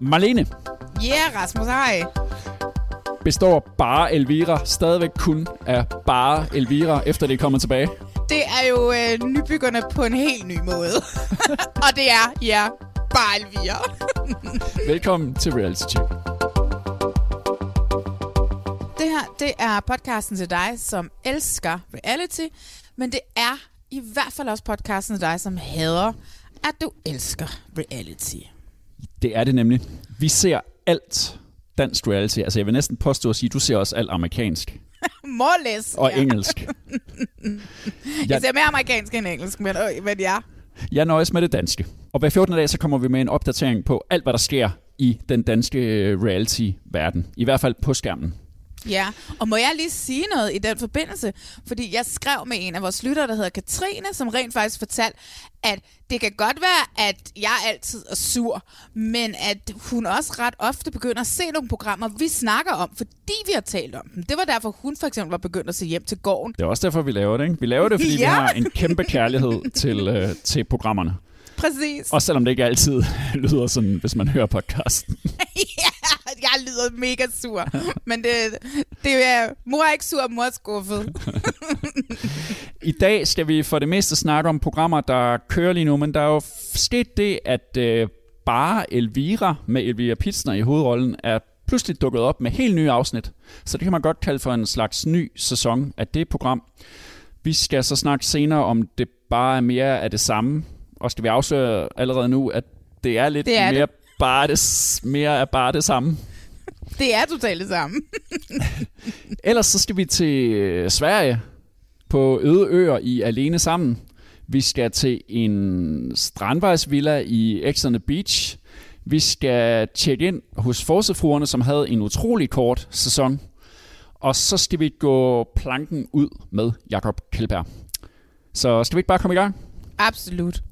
Marlene, Ja, yeah, Rasmus, hej. består bare Elvira stadigvæk kun af bare Elvira, efter det er kommet tilbage? Det er jo øh, nybyggerne på en helt ny måde. og det er, ja, bare Elvira. Velkommen til Reality Check. det her, det er podcasten til dig, som elsker reality, men det er i hvert fald også podcasten til dig, som hader, at du elsker reality. Det er det nemlig. Vi ser alt dansk reality. Altså jeg vil næsten påstå at sige, at du ser også alt amerikansk Måles. og ja. engelsk. Jeg ser mere amerikansk end engelsk, men, øh, men ja. Jeg nøjes med det danske. Og hver 14. dag, så kommer vi med en opdatering på alt, hvad der sker i den danske øh, reality-verden. I hvert fald på skærmen. Ja, og må jeg lige sige noget i den forbindelse? Fordi jeg skrev med en af vores lyttere, der hedder Katrine, som rent faktisk fortalte, at det kan godt være, at jeg altid er sur, men at hun også ret ofte begynder at se nogle programmer, vi snakker om, fordi vi har talt om dem. Det var derfor, hun for eksempel var begyndt at se hjem til gården. Det er også derfor, vi laver det. Ikke? Vi laver det, fordi ja. vi har en kæmpe kærlighed til, øh, til programmerne. Præcis. Også selvom det ikke altid lyder sådan, hvis man hører podcasten. ja, jeg lyder mega sur. Men det, det er, mor er ikke sur, mor er skuffet. I dag skal vi for det meste snakke om programmer, der kører lige nu, men der er jo sket det, at øh, bare Elvira med Elvira Pitsner i hovedrollen er pludselig dukket op med helt nye afsnit. Så det kan man godt kalde for en slags ny sæson af det program. Vi skal så snakke senere om det bare er mere af det samme. Og skal vi afsløre allerede nu, at det er lidt Det er mere, det. Bare det, mere af bare det samme. Det er totalt det samme. Ellers så skal vi til øh, Sverige på øde øer i Alene Sammen. Vi skal til en strandvejsvilla i X on the Beach. Vi skal tjekke ind hos Forsefruerne, som havde en utrolig kort sæson. Og så skal vi gå planken ud med Jakob Kjellberg. Så skal vi ikke bare komme i gang? Absolut.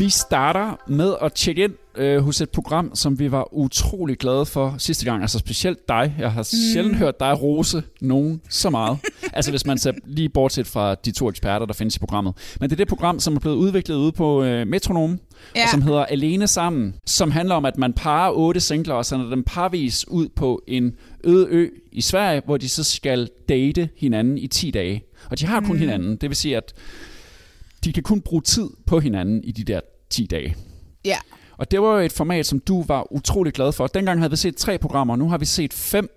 Vi starter med at tjekke ind øh, hos et program, som vi var utrolig glade for sidste gang. Altså specielt dig. Jeg har mm. sjældent hørt dig rose nogen så meget. altså hvis man ser lige bortset fra de to eksperter, der findes i programmet. Men det er det program, som er blevet udviklet ude på øh, Metronom, ja. Ja. og som hedder Alene Sammen, som handler om, at man parer otte singler og sender dem parvis ud på en øde ø i Sverige, hvor de så skal date hinanden i 10 dage. Og de har kun mm. hinanden. Det vil sige, at de kan kun bruge tid på hinanden i de der 10 dage. Ja. Og det var jo et format, som du var utrolig glad for. Dengang havde vi set tre programmer, nu har vi set fem.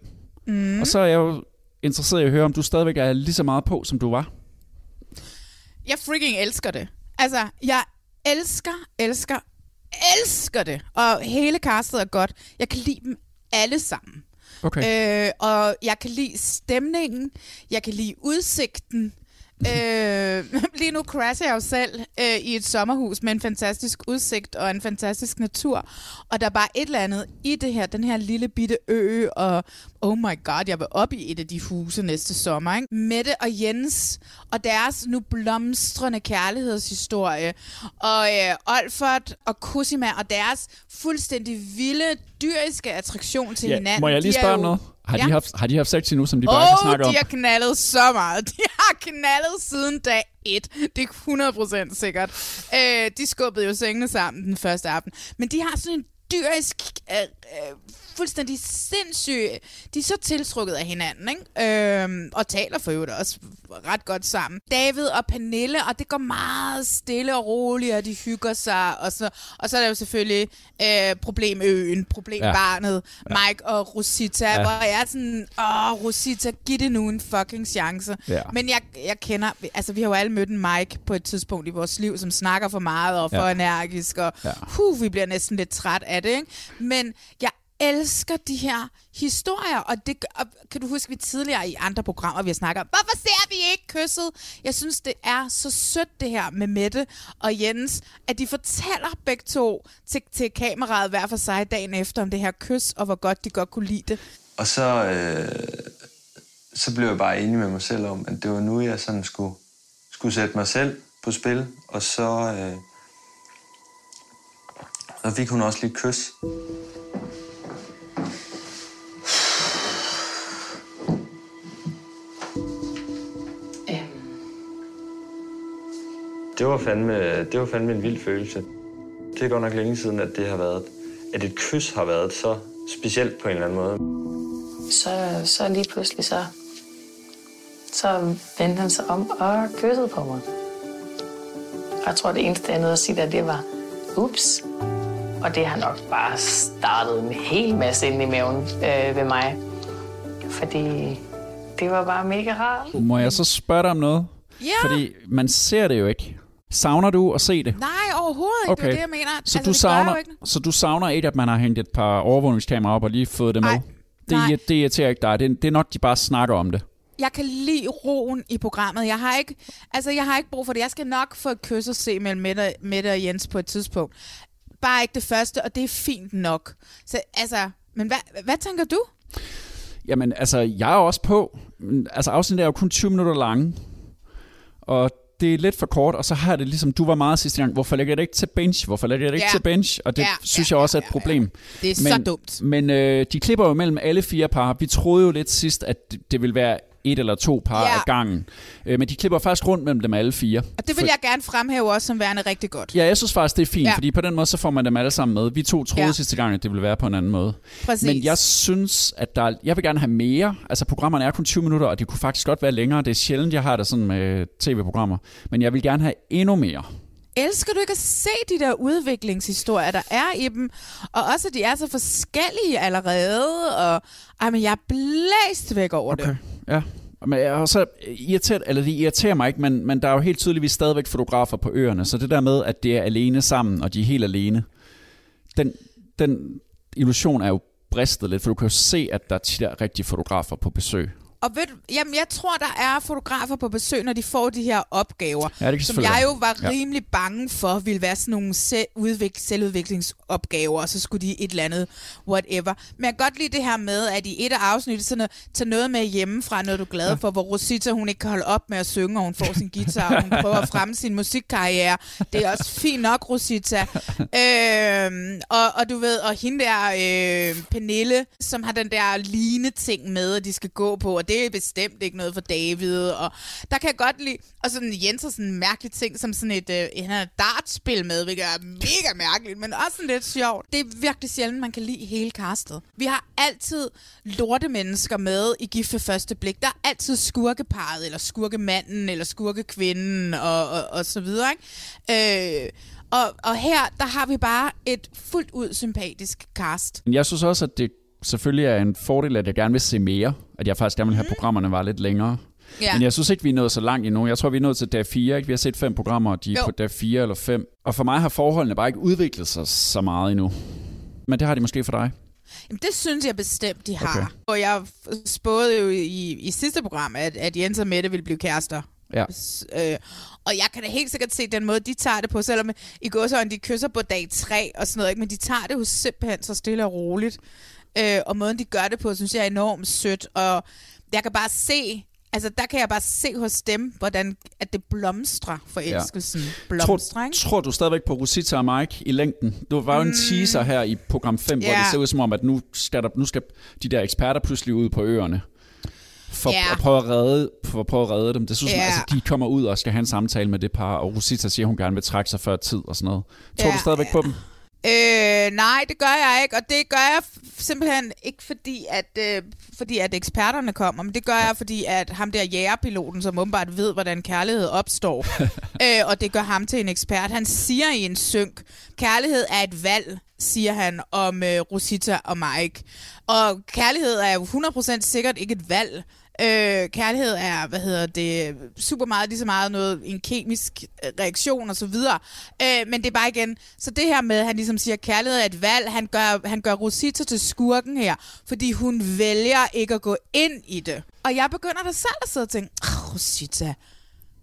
Mm. Og så er jeg jo interesseret i at høre, om du stadigvæk er lige så meget på, som du var. Jeg freaking elsker det. Altså, jeg elsker, elsker, elsker det. Og hele castet er godt. Jeg kan lide dem alle sammen. Okay. Øh, og jeg kan lide stemningen. Jeg kan lide udsigten. Øh, lige nu crasher jeg jo selv øh, i et sommerhus med en fantastisk udsigt og en fantastisk natur. Og der er bare et eller andet i det her, den her lille bitte ø, og oh my god, jeg vil op i et af de huse næste sommer. Ikke? Mette og Jens og deres nu blomstrende kærlighedshistorie, og øh, Olfert og Cosima og deres fuldstændig vilde, dyriske attraktion til ja, hinanden. må jeg lige spørge om noget? Har, Ja. de haft, har de haft sex endnu, som de bare Åh, kan snakke oh, om? de har knaldet så meget. De har knaldet siden dag 1. Det er 100% sikkert. Øh, de skubbede jo sengene sammen den første aften. Men de har sådan en dyrisk, øh, øh, fuldstændig sindssyge. De er så tiltrukket af hinanden, ikke? Øhm, og taler for øvrigt også ret godt sammen. David og Pernille, og det går meget stille og roligt, og de hygger sig. Og så, og så er der jo selvfølgelig øh, problemøen, problembarnet, ja. Mike og Rosita, ja. hvor jeg er sådan, åh, Rosita, giv det nu en fucking chance. Ja. Men jeg, jeg kender, altså vi har jo alle mødt en Mike på et tidspunkt i vores liv, som snakker for meget og for Ja. energisk, og Ja. huh, vi bliver næsten lidt træt af det, ikke? Men jeg elsker de her historier, og det og kan du huske, vi tidligere i andre programmer, vi har snakket om, hvorfor ser vi ikke kysset? Jeg synes, det er så sødt det her med Mette og Jens, at de fortæller begge to til, til kameraet hver for sig dagen efter om det her kys, og hvor godt de godt kunne lide det. Og så, øh, så blev jeg bare enig med mig selv om, at det var nu, jeg sådan skulle, skulle sætte mig selv på spil. Og så, øh, så fik hun også lige kys. Det var, fandme, det var fandme en vild følelse. Det er godt nok længe siden, at det har været, at et kys har været så specielt på en eller anden måde. så, så lige pludselig så, så vendte han sig om og kyssede på mig. Og jeg tror, det eneste, jeg nåede at sige der, det var, ups. Og det har nok bare startet en hel masse ind i maven øh, ved mig. Fordi det var bare mega rart. Må jeg så spørge dig om noget? Ja. Fordi man ser det jo ikke. Savner du at se det? Nej, overhovedet ikke. Okay. Det er det, jeg mener. Så, altså, du savner, ikke. så du savner ikke, at man har hængt et par overvågningskameraer op og lige fået det med? Det, Nej. det irriterer ikke dig. Det, det er nok, de bare snakker om det. jeg kan lide roen i programmet. Jeg har ikke, altså, jeg har ikke brug for det. Jeg skal nok få et kys at se mellem Mette, Mette og Jens på et tidspunkt. Bare ikke det første, og det er fint nok. Så altså, men hvad, hvad tænker du? Jamen, altså, jeg er også på. Men, Altså, afsnittet er jo kun 20 minutter lange. Og det er lidt for kort, og så har det ligesom, du var meget sidste gang, hvorfor lægger jeg det ikke til bench? Hvorfor lægger jeg det ikke Ja. til bench? Og det Ja, synes ja, jeg også er ja, et problem. Det er men, så dumt. Men øh, de klipper jo mellem alle fire par. Vi troede jo lidt sidst, at det, det ville være et eller to par Ja. af gangen. Øh, men de klipper faktisk rundt mellem dem alle fire. Og det vil jeg gerne fremhæve også som værende rigtig godt. Ja, jeg synes faktisk, det er fint, Ja. fordi på den måde, så får man dem alle sammen med. Vi to troede Ja. sidste gang, at det ville være på en anden måde. Præcis. Men jeg synes, at der, jeg vil gerne have mere. Altså, programmerne er kun 20 minutter, og det kunne faktisk godt være længere. Det er sjældent, jeg har det sådan med tv-programmer. Men jeg vil gerne have endnu mere. Elsker du ikke at se de der udviklingshistorier, der er i dem? Og også, at de er så forskellige allerede. Og, ej, men jeg er blæst væk over okay. det. Ja. Men jeg så irriteret, eller det irriterer mig ikke, men, men der er jo helt tydeligvis stadigvæk fotografer på øerne, så det der med, at det er alene sammen, og de er helt alene, den, den illusion er jo bristet lidt, for du kan jo se, at der tit er rigtige fotografer på besøg. Og ved, du- jamen, jeg tror, der er fotografer på besøg, når de får de her opgaver, Ja, det som jeg jo var Ja. rimelig bange for, ville være sådan nogle se- udvik- selvudviklingsopgaver, og så skulle de et eller andet whatever. Men jeg kan godt lide det her med, at i et af afsnittet, sådan at tage noget med hjemmefra, noget du er glad for, hvor Rosita, hun ikke kan holde op med at synge, og hun får sin guitar, og hun prøver at fremme sin musikkarriere. Det er også fint nok, Rosita. Øhm, og, og du ved, og hende der, øh, Pernille, som har den der line ting med, at de skal gå på, og det er bestemt ikke noget for David, og der kan jeg godt lide, og sådan Jens har sådan en mærkelig ting, som sådan et, øh, han har et dartspil med, hvilket er mega mærkeligt, men også sådan lidt sjovt. Det er virkelig sjældent, man kan lide hele castet. Vi har altid lorte mennesker med i Gift ved første blik. Der er altid skurkeparet, eller skurkemanden, eller skurkekvinden, og, og, og så videre, ikke? Øh, og, og her, der har vi bare et fuldt ud sympatisk cast. Jeg synes også, at det selvfølgelig er en fordel, at jeg gerne vil se mere. At jeg faktisk gerne vil have, at programmerne var lidt længere. Ja. Men jeg synes ikke, vi er nået så langt endnu. Jeg tror, vi er nået til dag 4. Ikke? Vi har set fem programmer, og de er Jo. på dag 4 eller 5. Og for mig har forholdene bare ikke udviklet sig så meget endnu. Men det har de måske for dig. Jamen, det synes jeg bestemt, de har. Okay. Og jeg spåede jo i, i sidste program, at, at Jens og Mette ville blive kærester. Ja. S- Øh, og jeg kan da helt sikkert se den måde, de tager det på, selvom i går så de kysser på dag 3 og sådan noget, ikke? men de tager det jo simpelthen så stille og roligt. Øh, og måden, de gør det på, synes jeg er enormt sødt. Og jeg kan bare se, altså der kan jeg bare se hos dem, hvordan at det blomstrer, forelskelsen ja. blomstrer, Tror, ikke? tror du stadigvæk på Rosita og Mike i længden? Du var jo en teaser her i program 5, hvor Mm. Ja. det ser ud som om, at nu skal, der, nu skal de der eksperter pludselig ud på øerne. For Ja. at prøve at redde, for at prøve at redde dem. Det synes yeah. altså, de kommer ud og skal have en samtale med det par, og Rosita siger, at hun gerne vil trække sig før tid og sådan noget. Tror Ja, du stadigvæk på dem? Øh, nej, det gør jeg ikke, og det gør jeg simpelthen ikke fordi, at, øh, fordi at eksperterne kommer, men det gør jeg, fordi at ham der jægerpiloten, som åbenbart ved, hvordan kærlighed opstår, øh, og det gør ham til en ekspert. Han siger i en synk, kærlighed er et valg, siger han om øh, Rosita og Mike. Og kærlighed er jo 100% sikkert ikke et valg. Øh, kærlighed er, hvad hedder det, super meget, lige så meget noget, en kemisk reaktion og så videre. Øh, men det er bare igen, så det her med, at han ligesom siger, at kærlighed er et valg, han gør, han gør Rosita til skurken her, fordi hun vælger ikke at gå ind i det. Og jeg begynder da selv at sidde og tænke, "Ah, Rosita,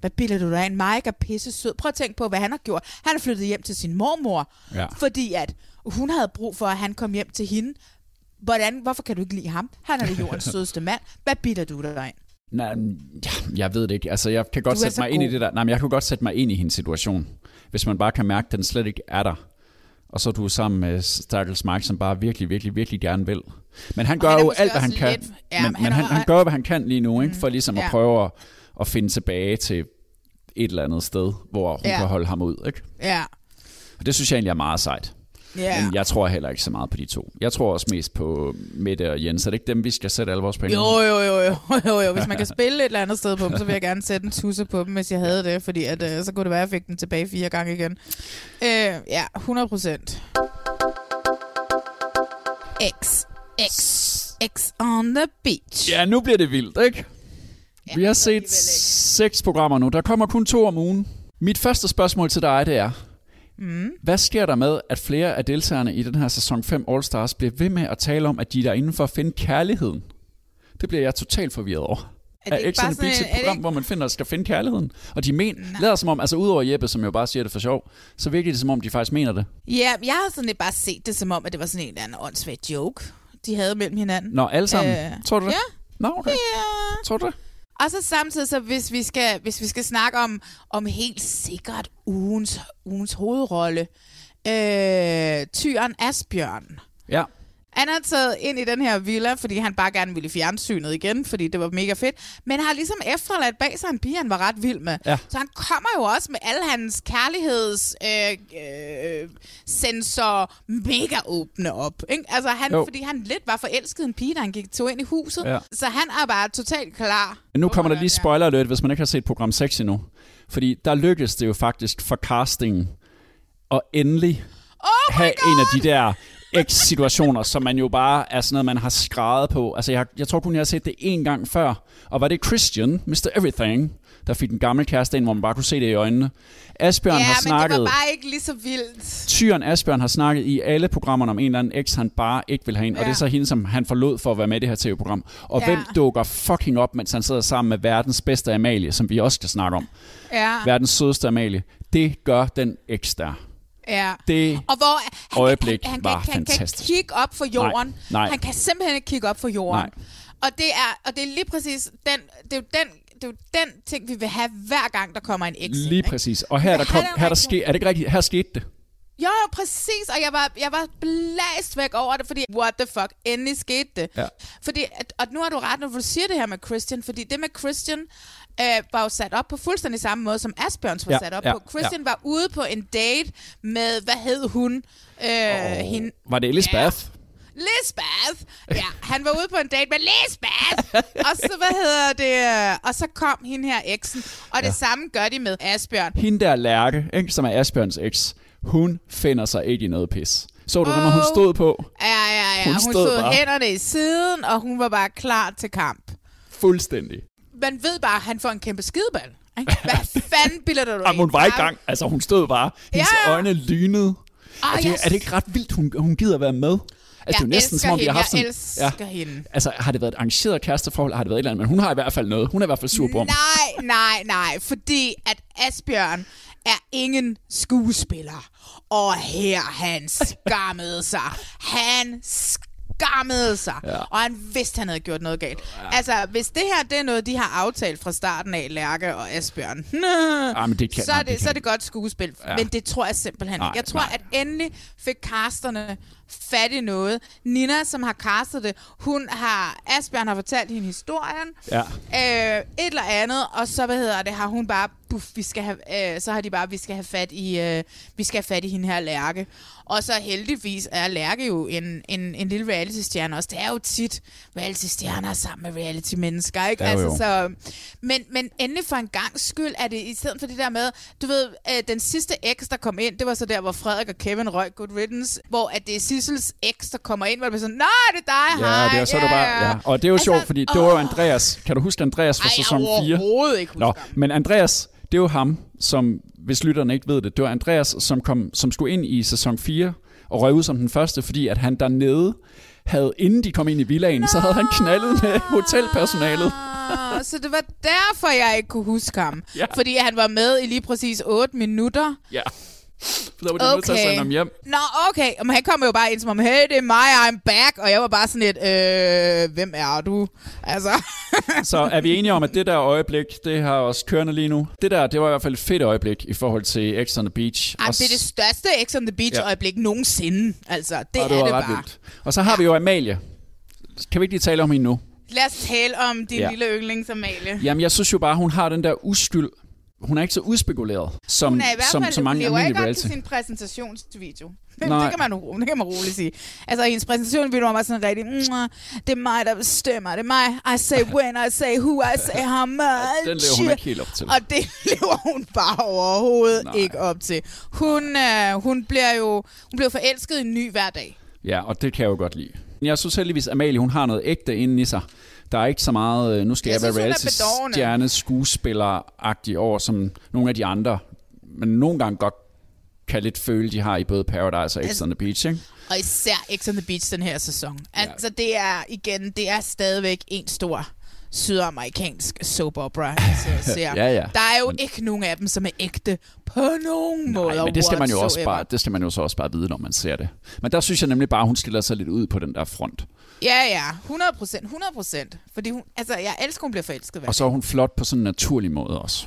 hvad bilder du dig ind? Mike er pisse sød. Prøv at tænke på, hvad han har gjort. Han er flyttet hjem til sin mormor, Ja. fordi at hun havde brug for, at han kom hjem til hende. Hvordan, hvorfor kan du ikke lide ham? Han er da jordens sødeste mand. Hvad bilder du dig ind? Nej, jeg ved det ikke. Altså, jeg kan godt sætte mig ind i god. det der. Nej, men jeg kan godt sætte mig ind i hendes situation. Hvis man bare kan mærke, at den slet ikke er der. Og så er du sammen med Stakkels Mike, som bare virkelig, virkelig, virkelig gerne vil. Men han gør han jo alt, hvad han kan. lidt- ja, men men han han, han gør, hvad han kan lige nu, ikke? for ligesom at ja. prøve at, at finde tilbage til et eller andet sted, hvor hun Ja. kan holde ham ud. Ikke? Ja. Og det synes jeg egentlig er meget sejt. Ja. Men jeg tror heller ikke så meget på de to. Jeg tror også mest på Mette og Jens. Er det ikke dem, vi skal sætte alle vores penge? Jo, jo, jo, jo, jo, jo. Hvis man kan spille et eller andet sted på dem, så vil jeg gerne sætte en tusse på dem, hvis jeg havde det, fordi at, øh, så kunne det være, at jeg fik den tilbage fire gange igen. Øh, ja, 100 procent. X, X, X on the beach. Ja, nu bliver det vildt, ikke? Ja, Vi har set seks programmer nu. Der kommer kun to om ugen. Mit første spørgsmål til dig, det er, Mm. hvad sker der med, at flere af deltagerne i den her sæson 5 All Stars bliver ved med at tale om, at de er derinde for at finde kærligheden? Det bliver jeg totalt forvirret over. Er det ikke bare sådan, et program, ikke, hvor man finder, skal finde kærligheden? Og de men, Nej. lader som om, altså udover Jeppe, som jo bare siger det for sjov, så virker det som om, de faktisk mener det. ja, jeg har sådan lidt bare set det som om, at det var sådan en eller anden åndssvag joke, de havde mellem hinanden. Når alle sammen. Øh, Tror du det? ja. Nå, okay. Ja. Tror du det? Og så samtidig, så hvis vi skal, hvis vi skal snakke om, om helt sikkert ugens, ugens hovedrolle, øh, Tyren Asbjørn. Ja. Han er taget ind i den her villa, fordi han bare gerne ville i fjernsynet igen, fordi det var mega fedt. Men har ligesom efterladt bag sig en pige, han var ret vild med. Ja. Så han kommer jo også med alle hans kærligheds øh, øh, sensor mega åbne op. Ikke? Altså han, Jo. fordi han lidt var forelsket en pige, da han gik tog ind i huset. Ja. Så han er bare totalt klar. Men nu kommer der lige er. spoiler alert, hvis man ikke har set program 6 endnu. Fordi der lykkedes det jo faktisk for castingen at endelig Oh have God! en af de der X-situationer, som man jo bare er sådan noget, man har skrevet på. Altså, jeg, jeg tror kun, jeg har set det en gang før. Og var det Christian, Mr. Everything, der fik den gamle kæreste ind, hvor man bare kunne se det i øjnene. Asbjørn Ja, har men snakket... det var bare ikke lige så vildt. Tyren Asbjørn har snakket i alle programmerne om en eller anden eks, han bare ikke vil have ind. Ja. Og Ja. det er så hende, som han forlod for at være med i det her tv-program. Og Ja. hvem dukker fucking op, mens han sidder sammen med verdens bedste Amalie, som vi også skal snakke om. Ja, Verdens sødeste Amalie. Det gør den eks der. Ja. Det Og hvor han, Øjeblik han, han, var kan, han kan ikke fantastisk. kigge op for jorden. Nej, nej. Han kan simpelthen ikke kigge op for jorden. Nej. Og det er og det er lige præcis den det er jo den det er jo den ting vi vil have hver gang der kommer en ind, lige ikke? præcis. Og her, er der kom, han er her er der ske, er det ikke rigtigt? Her skete det. Jo, jo, præcis. Og jeg var, jeg var blæst væk over det, fordi what the fuck, endelig skete det. Ja. Fordi, at, og nu har du ret, når du siger det her med Christian, fordi det med Christian øh, var jo sat op på fuldstændig samme måde, som Asbjørns var Ja, sat op ja, på. Christian var ude på en date med, hvad hed hun? Øh, hende, Var det Elisabeth? Lisbeth! Ja, han var ude på en date med Lisbeth! og så, hvad hedder det? øh, Og så kom hende her eksen. Og det Ja. samme gør de med Asbjørn. Hende der Lærke, ikke, som er Asbjørns eks, hun finder sig ikke i noget pis. Så du, oh. når hun stod på Ja, ja, ja. Hun Hun, stod stod bare. hænderne i siden, og hun var bare klar til kamp. fuldstændig. Man ved bare, at han får en kæmpe skideball. Ikke? Hvad fanden bilder du Jamen, hun var i gang. Altså, hun stod bare. Hendes Ja. øjne lynede. Ah, er, det, jeg er det ikke ret vildt, hun, hun gider være med? Altså, jeg det er jo næsten som om, hende, har haft jeg sådan... elsker hende. Altså, har det været et arrangeret kæresteforhold? Har det været et eller andet? Men hun har i hvert fald noget. Hun er i hvert fald sur på ham. Nej, nej, nej. Fordi at Asbjørn er ingen skuespiller. Og her han skammede sig. Han skammede sig. Ja. Og han vidste, han havde gjort noget galt. Altså, hvis det her det er noget, de har aftalt fra starten af, Lærke og Asbjørn, Ah, men det kan, så, er det, det så er kan. det godt skuespil. Ja. Ja. Men det tror jeg simpelthen Nej, ikke. Jeg tror, nej. at endelig fik casterne fat i noget. Nina, som har castet det, hun har, Asbjørn har fortalt hende historien, Ja. øh, et eller andet, og så, hvad hedder det, har hun bare, buff, vi skal have, øh, så har de bare, vi skal have fat i, øh, vi skal have fat i hende her Lærke. Og så heldigvis er Lærke jo en, en, en lille reality-stjerne også. Det er jo tit reality-stjerner sammen med reality-mennesker, ikke? Ja, jo, altså, så, men, men endelig for en gang skyld er det, i stedet for det der med, du ved, øh, den sidste eks, der kom ind, det var så der, hvor Frederik og Kevin røg Good Riddance, hvor at det er Sissels eks, der kommer ind, hvor det bliver sådan, nej, det er dig, Ja, hej, det er, så er det bare, ja. Og det er jo Altså, sjovt, fordi det var jo. Andreas. Kan du huske Andreas fra Ej, sæson 4? overhovedet ikke Nå, men Andreas, det er jo ham, som, hvis lytterne ikke ved det, det var Andreas, som, kom, som skulle ind i sæson 4 og røg ud som den første, fordi at han dernede havde, inden de kom ind i villaen, så havde han knaldet med hotelpersonalet. Så det var derfor, jeg ikke kunne huske ham. Ja. Fordi han var med i lige præcis 8 minutter. Ja. Så der var de nødt til at sende ham hjem. Nå, okay. Men han kom jo bare ind som om, hey, det er mig, I'm back. Og jeg var bare sådan lidt, øh, hvem er du? Altså, Så er vi enige om, at det der øjeblik, det har også kørende lige nu. Det der, det var i hvert fald et fedt øjeblik i forhold til X on the Beach. ej, Og det er det største X on the Beach Ja. øjeblik nogensinde. Altså, det, og det er var det bare. vildt. Og så har vi jo Amalie. Kan vi ikke lige tale om hende nu? Lad os tale om din ja. lille yndlings, Amalie. Jamen, jeg synes jo bare, hun har den der uskyld. Hun er ikke så udspekuleret, som, Hun er i hvert fald, som mange lever ikke almindelige op reality. sin præsentationsvideo. Det, Nej. det, kan man, det kan man roligt sige. Altså, hendes præsentationsvideo var sådan rigtig, "Mwah, det er mig, der bestemmer. Det er mig. I say when, I say who, I say how much. Den lever hun ikke helt op til. Og det lever hun bare overhovedet Nej. Nej. ikke op til. Hun, øh, hun bliver jo hun bliver forelsket i en ny hver dag. Ja, og det kan jeg jo godt lide. Jeg synes heldigvis, Amalie, hun har noget ægte inde i sig. Der er ikke så meget, øh, nu skal jeg, Jeg være er reality-stjerne, skuespiller-agtig over som nogle af de andre. Men nogle gange godt kan lidt føle, de har i både Paradise og X Altså- on the Beach, ikke? Og især X on the Beach den her sæson. Altså, det er igen, det er stadigvæk en stor sydamerikansk soap opera, altså, ser. Ja, ja. Der er jo ikke nogen af dem, som er ægte på nogen måde. Nej, men det skal man jo også bare, det skal man jo så også bare vide, når man ser det. Men der synes jeg nemlig bare, hun stiller sig lidt ud på den der front. Ja, ja. 100 procent. 100 procent. Fordi hun, altså, jeg elsker, hun bliver forelsket. Og Og så er hun flot på sådan en naturlig måde også.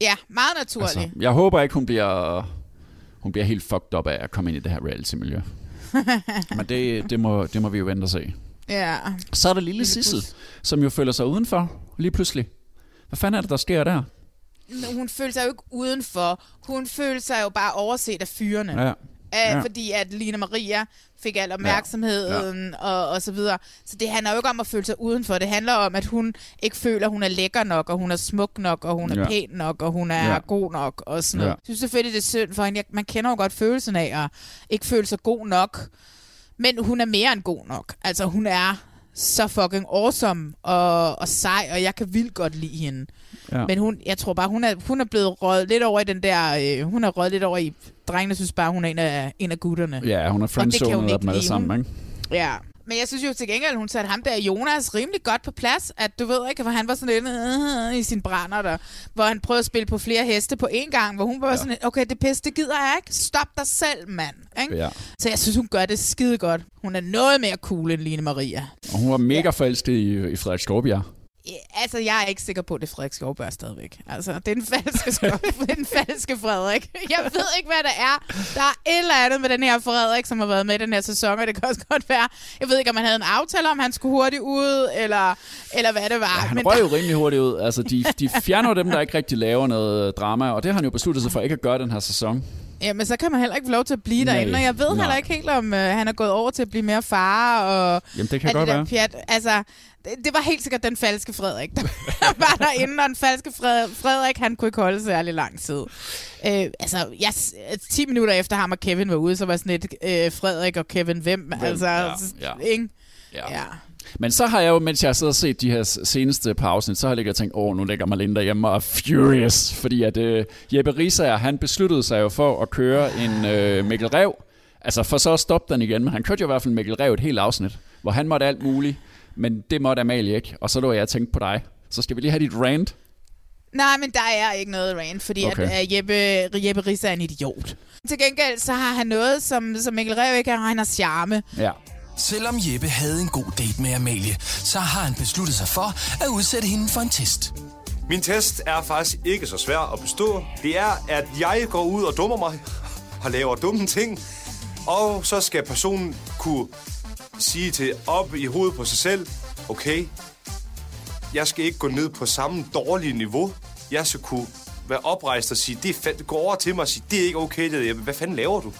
Ja, meget naturligt. Altså, jeg håber ikke, hun bliver, hun bliver helt fucked up af at komme ind i det her reality-miljø. Men det, det, må, det må vi jo vente og se. Ja. Så er der lille Sissel, som jo føler sig udenfor lige pludselig. Hvad fanden er det, der sker der? Hun føler sig jo ikke udenfor. Hun føler sig jo bare overset af fyrene. Ja. Ja. Ja. Fordi at Lina Maria fik al opmærksomheden ja. Og, og så videre. Så det handler jo ikke om at føle sig udenfor. Det handler om, at hun ikke føler, at hun er lækker nok, og hun er smuk nok, og hun er Ja. ja. pæn nok, og hun er Ja. ja. god nok, og sådan noget. Ja. Jeg synes selvfølgelig, det er synd for hende. Jeg- Man kender jo godt følelsen af at ikke føle sig god nok. Men hun er mere end god nok. Altså, hun er så fucking awesome og, og sej, og jeg kan vildt godt lide hende. Ja. Men hun, jeg tror bare, hun er, hun er blevet røget lidt over i den der... Øh, hun er røget lidt over i... Drengene synes bare, hun er en af, en af gutterne. ja, hun er friendzonet af dem alle sammen, ikke? Ja. Men jeg synes jo til gengæld, hun satte ham der Jonas rimelig godt på plads. At du ved ikke, hvor han var sådan lidt øh, i sin brænder der. Hvor han prøvede at spille på flere heste på én gang. Hvor hun var Ja. ja. sådan okay, det pisse, det gider jeg ikke. Stop dig selv, mand. Ikke? Ja. Så jeg synes, hun gør det skide godt. Hun er noget mere cool end Line Maria. Og hun var mega forelsket i, i Frederik Skovbjerg. Altså, jeg er ikke sikker på, at det er Frederik Skovberg stadigvæk. Altså, det er den falske, skov, den falske Frederik. Jeg ved ikke, hvad det er. Der er et eller andet med den her Frederik, som har været med i den her sæson, og det kan også godt være. Jeg ved ikke, om han havde en aftale om, han skulle hurtigt ud, eller, eller hvad det var. Ja, han Men røg jo rimelig hurtigt ud. Altså, de, de fjerner dem, der ikke rigtig laver noget drama, og det har han jo besluttet sig for ikke at gøre den her sæson. Ja, men så kan man heller ikke få lov til at blive Nej. derinde. Og jeg ved Nej. heller ikke helt, om øh, han er gået over til at blive mere far. Og Jamen, det kan godt det være. Pjat. Altså, det, det var helt sikkert den falske Frederik, der var derinde. Og den falske Frederik, han kunne ikke holde særlig lang tid. Øh, altså, jeg, 10 minutter efter ham og Kevin var ude, så var sådan et øh, Frederik og Kevin, hvem? hvem? Altså, Ja, ja. Ikke? Ja. Ja. Men så har jeg jo, mens jeg har siddet og set de her seneste par afsnit, så har jeg ligget og tænkt, åh, nu ligger Marlene derhjemme og er furious, fordi at øh, Jeppe Risager, han besluttede sig jo for at køre en øh, Mikkel Rev, altså for så at stoppe den igen, men han kørte jo i hvert fald Mikkel Rev et helt afsnit, hvor han måtte alt muligt, men det måtte Amalie ikke, og så lå jeg tænkt på dig. Så skal vi lige have dit rant. Nej, men der er ikke noget rant, fordi Okay. okay. at, uh, Jeppe, Jeppe Risse er en idiot. Til gengæld, så har han noget, som, som Mikkel Rev ikke har, han har charme. Ja. Selvom Jeppe havde en god date med Amalie, så har han besluttet sig for at udsætte hende for en test. Min test er faktisk ikke så svær at bestå. Det er, at jeg går ud og dummer mig og laver dumme ting. Og så skal personen kunne sige til op i hovedet på sig selv, okay, jeg skal ikke gå ned på samme dårlige niveau. Jeg skal kunne være oprejst og sige, det er gå over til mig og sige, det er ikke okay, det der. Hvad fanden laver du?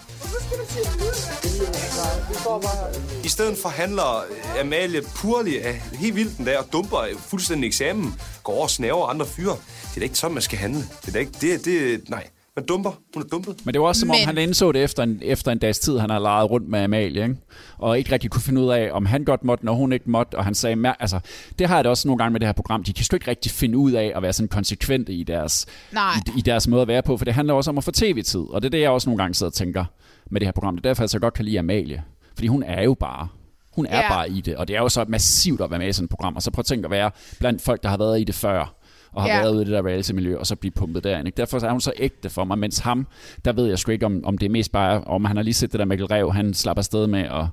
I stedet for handler øh, Amalie purlig af helt vildt den der og dumper fuldstændig eksamen. Går over og snæver andre fyre. Det er da ikke sådan, man skal handle. Det er da ikke, det, det, nej. Man dumper. Hun er dumpet. Men det var også som om, Men- han indså det efter en, efter en dags tid, han har leget rundt med Amalie, ikke? og ikke rigtig kunne finde ud af, om han godt måtte, når hun ikke måtte, og han sagde, "Mær- altså, det har jeg da også nogle gange med det her program, de kan sgu ikke rigtig finde ud af at være sådan konsekvente i deres, Nej. i, i deres måde at være på, for det handler også om at få tv-tid, og det er det, jeg også nogle gange sidder og tænker med det her program. Det er derfor, jeg så godt kan lide Amalie, fordi hun er jo bare, hun er Ja. bare i det, og det er jo så massivt at være med i sådan et program, og så prøv at tænke at være blandt folk, der har været i det før, og har Ja. været ude i det der reality-miljø, og så blive pumpet derind. Ikke? Derfor er hun så ægte for mig, mens ham, der ved jeg sgu ikke, om, om det er mest bare, om han har lige set det der Mikkel Rev, han slapper afsted med at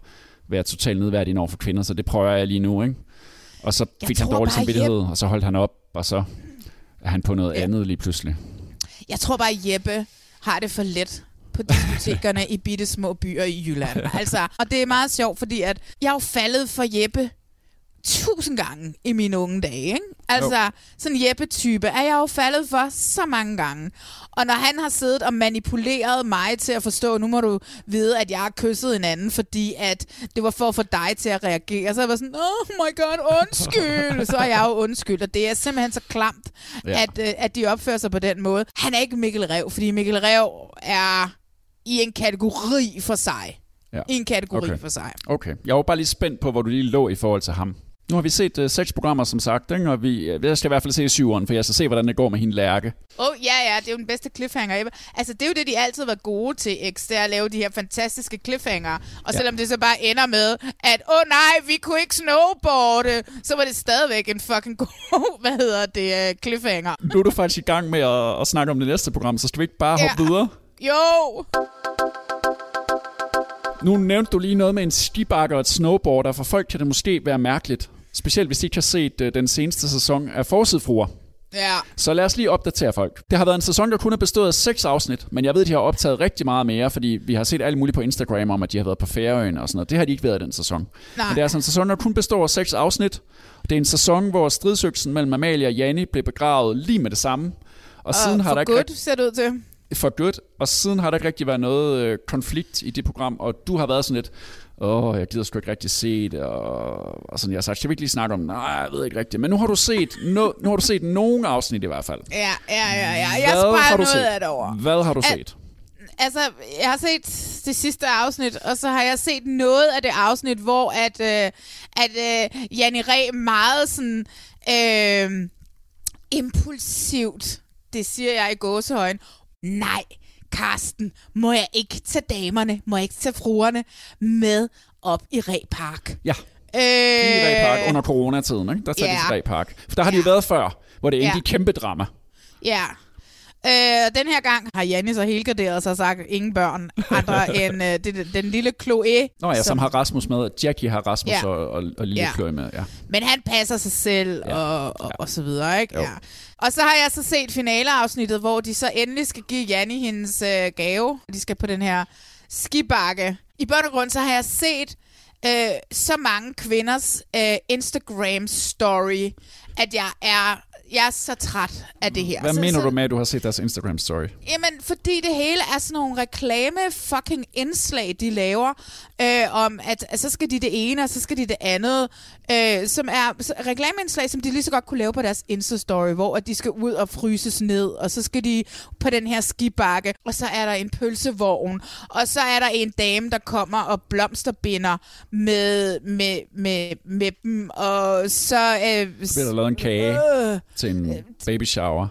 være totalt nedværdig over for kvinder, så det prøver jeg lige nu, ikke? Og så Jeg fik han tror dårlig samvittighed, og så holdt han op, og så er han på noget Ja. andet lige pludselig. Jeg tror bare, Jeppe har det for let på diskotekerne i bitte små byer i Jylland. Altså, og det er meget sjovt, fordi at jeg er jo faldet for Jeppe tusind gange i mine unge dage. Ikke? Altså, jo. sådan en Jeppe-type er jeg jo faldet for så mange gange. Og når han har siddet og manipuleret mig til at forstå, nu må du vide, at jeg har kysset en anden, fordi at det var for at få dig til at reagere. Så jeg var sådan, oh my god, undskyld. så er jeg jo undskyld, og det er simpelthen så klamt. Ja. at, øh, at de opfører sig på den måde. Han er ikke Mikkel Rev, fordi Mikkel Rev er i en kategori for sig. Ja. I en kategori Okay. for sig. Okay, jeg var bare lige spændt på, hvor du lige lå i forhold til ham. Nu har vi set uh, seks programmer, som sagt, ikke? og vi, uh, jeg skal i hvert fald se syveren, for jeg skal se, hvordan det går med hende Lærke. Åh, oh, ja, ja, det er jo den bedste cliffhanger ever. Altså, det er jo det, de altid var gode til, X, det er at lave de her fantastiske cliffhanger. Og Ja. selvom det så bare ender med, at, åh oh, nej, vi kunne ikke snowboarde, så var det stadigvæk en fucking god, hvad hedder det, uh, cliffhanger. Nu er du faktisk i gang med at, at snakke om det næste program, så skal vi ikke bare Ja. hoppe videre? Jo! Nu nævnte du lige noget med en skibakke og et snowboard, og for folk kan det måske være mærkeligt. Specielt hvis de ikke har set uh, den seneste sæson af Forsidfruer. Ja. Så lad os lige opdatere folk. Det har været en sæson, der kun har bestået af seks afsnit, men jeg ved, de har optaget rigtig meget mere, fordi vi har set alt muligt på Instagram om, at de har været på Færøen og sådan noget. Det har de ikke været i den sæson. Nej. Men det er altså en sæson, der kun består af seks afsnit. Det er en sæson, hvor stridsøksen mellem Amalie og Janni blev begravet lige med det samme. Og, Og siden har der ikke godt ser det ud til. for godt, og siden har der ikke rigtig været noget øh, konflikt i det program, og du har været sådan lidt, åh, jeg gider sgu ikke rigtig se det, og, og sådan, jeg har sagt, skal vi ikke lige snakke om, nej, jeg ved ikke rigtigt, men nu har du set, no, nu har du set nogle afsnit i hvert fald. Ja, ja, ja, ja. Jeg Hvad har sparer du noget set? af det over. Hvad har du Al- set? Altså, jeg har set det sidste afsnit, og så har jeg set noget af det afsnit, hvor at, øh, at øh, Janne Ræ meget sådan øh, impulsivt, det siger jeg i gåsehøjen, nej, Karsten, må jeg ikke tage damerne, må jeg ikke tage fruerne med op i Ræ Park? Ja, Øh, i Ræ Park under coronatiden, ikke? der tager ja. de til Ræ Park. For der har de jo været før, hvor det endte Ja. i kæmpe drama. Ja. Øh, den her gang har Janne så helgarderet sig og sagt, ingen børn andre end øh, det, den lille Chloé. Nå ja, som, har Rasmus med. Jackie har Rasmus Ja. og, og, og Lille Ja. Chloe med, ja. Men han passer sig selv Ja. og, og, og så videre, ikke? Jo. Ja. Og så har jeg så set finaleafsnittet, hvor de så endelig skal give Janni hendes øh, gave. De skal på den her skibakke. I bund og grund så har jeg set øh, så mange kvinders øh, Instagram-story, at jeg er, jeg er så træt af det her. Hvad så, mener så, du med, at du har set deres Instagram-story? Jamen, fordi det hele er sådan nogle reklame fucking indslag, de laver, øh, om at, at så skal de det ene, og så skal de det andet, øh, som er reklameindslag, som de lige så godt kunne lave på deres Insta-story, hvor at de skal ud og fryses ned, og så skal de på den her skibakke, og så er der en pølsevogn, og så er der en dame, der kommer og blomsterbinder med, med, med, med dem, og så... Øh, bliver der lavet en kage øh, til en baby shower.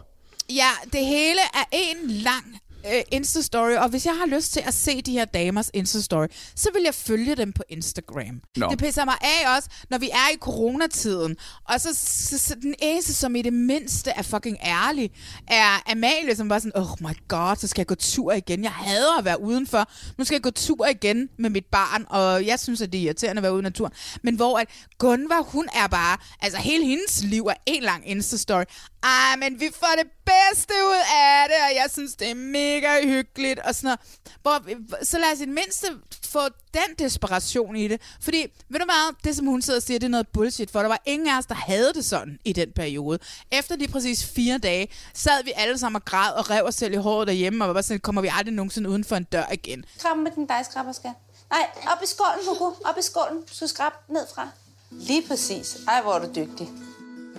Ja, det hele er en lang øh, Insta-story, og hvis jeg har lyst til at se de her damers Insta-story, så vil jeg følge dem på Instagram. Nå. Det pisser mig af også, når vi er i coronatiden. Og så, så, så den eneste, som i det mindste er fucking ærlig, er Amalie, som var sådan, oh my god, så skal jeg gå tur igen. Jeg hader at være udenfor. Nu skal jeg gå tur igen med mit barn, og jeg synes, at det er irriterende at være ude i naturen. Men hvor at Gunvar, hun er bare, altså hele hendes liv er en lang Insta-story. Ej, men vi får det bedste ud af det, og jeg synes, det er mega mega hyggeligt, og sådan noget. Hvor, så lad os i det mindste få den desperation i det. Fordi, ved du hvad, det som hun sidder og siger, det er noget bullshit, for der var ingen af os, der havde det sådan i den periode. Efter lige præcis fire dage, sad vi alle sammen og græd og rev os selv i håret derhjemme, og var bare sådan, kommer vi aldrig nogensinde uden for en dør igen. Krab med den dejskrabber, skal. Nej, op i skålen, Hugo. Op i skålen. Du skal skrabe ned fra. Lige præcis. Ej, hvor er du dygtig.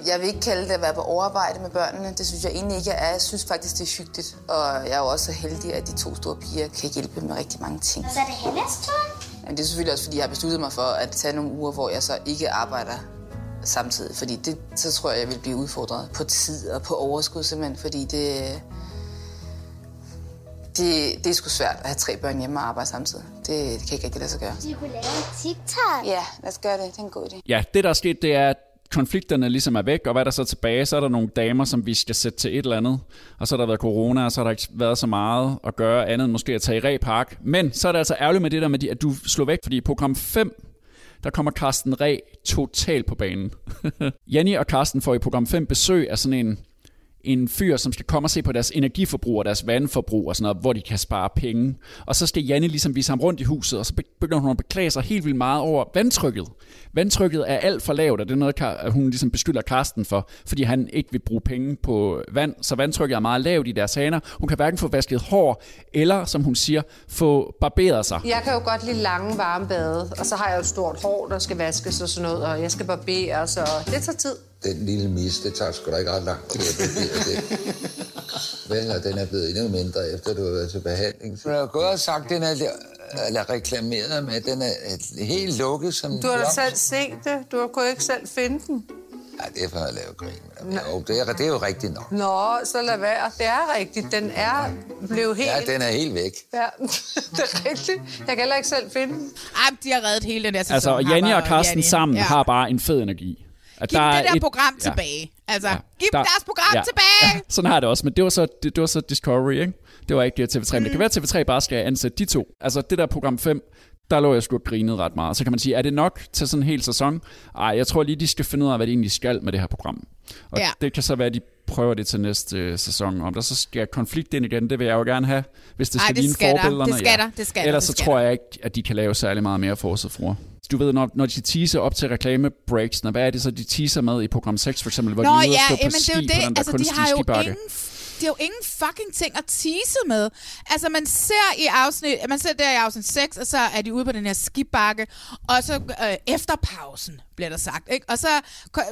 Jeg vil ikke kalde det at være på overarbejde med børnene. Det synes jeg egentlig ikke, jeg er. Jeg synes faktisk, det er hyggeligt. Og jeg er jo også så heldig, at de to store piger kan hjælpe med rigtig mange ting. Og så er det Hennes tur. Men det er selvfølgelig også, fordi jeg har besluttet mig for at tage nogle uger, hvor jeg så ikke arbejder samtidig. Fordi det, så tror jeg, jeg vil blive udfordret på tid og på overskud simpelthen. Fordi det, det, det er sgu svært at have tre børn hjemme og arbejde samtidig. Det, det kan ikke rigtig lade sig gøre. Du kunne lave en TikTok. Ja, lad os gøre det. Det er en god idé. Ja, det der er sket, det er, at konflikterne ligesom er væk, og hvad der så tilbage, så er der nogle damer, som vi skal sætte til et eller andet, og så har der været corona, og så har der ikke været så meget at gøre andet end måske at tage i Repark. Men så er det altså ærgerligt med det der med, at du slår væk, fordi i program 5, der kommer Carsten Ræ totalt på banen. Janni og Carsten får i program 5 besøg af sådan en en fyr, som skal komme og se på deres energiforbrug og deres vandforbrug og sådan noget, hvor de kan spare penge. Og så skal Janne ligesom vise ham rundt i huset, og så begynder hun at beklage sig helt vildt meget over vandtrykket. Vandtrykket er alt for lavt, og det er noget, hun ligesom beskylder Karsten for, fordi han ikke vil bruge penge på vand, så vandtrykket er meget lavt i deres haner. Hun kan hverken få vasket hår, eller som hun siger, få barberet sig. Jeg kan jo godt lide lange varme bade, og så har jeg jo et stort hår, der skal vaskes og sådan noget, og jeg skal barbere, så det tager tid den lille mis, det tager sgu da ikke ret lang tid at det. Vel, og den er blevet endnu mindre, efter du har været til behandling. Du har gået og sagt, den er eller reklameret med, den er helt lukket som Du har da selv set det. Du har kunnet ikke selv finde den. Ja, det er for at lave grin. Jo, det er, det er jo rigtigt nok. Nå, så lad være. Det er rigtigt. Den er blevet helt... Ja, den er helt væk. Ja, det er rigtigt. Jeg kan heller ikke selv finde den. Ej, de har reddet hele den der sæson. Altså, Janne og Karsten sammen ja. har bare en fed energi. At giv der det der et, program ja. tilbage. Altså, ja, giv der, deres program ja, tilbage! Ja, sådan har det også, men det var så, det, det var så Discovery, ikke? Det var ikke TV3, mm. men det kan være, at TV3 bare skal ansætte de to. Altså, det der program 5, der lå jeg sgu grinet ret meget. Så kan man sige, er det nok til sådan en hel sæson? Ej, jeg tror lige, de skal finde ud af, hvad de egentlig skal med det her program. Og ja. det kan så være, at de prøver det til næste øh, sæson. Om der så skal konflikt ind igen, det vil jeg jo gerne have, hvis det skal Ej, det ligne forbillederne. Det skal ja. der, det skal Ellers det så tror jeg ikke, at de kan lave særlig meget mere for du ved, når, når de teaser op til reklamebreaks, hvad er det så, de teaser med i program 6 for eksempel, hvor Nå, de er ja, på jamen, ski det er jo det. på den der altså, de har jo ingen det er jo ingen fucking ting at tease med. Altså, man ser i afsnit, man ser der i afsnit 6, og så er de ude på den her skibakke, og så øh, efter pausen, bliver der sagt, ikke? Og så,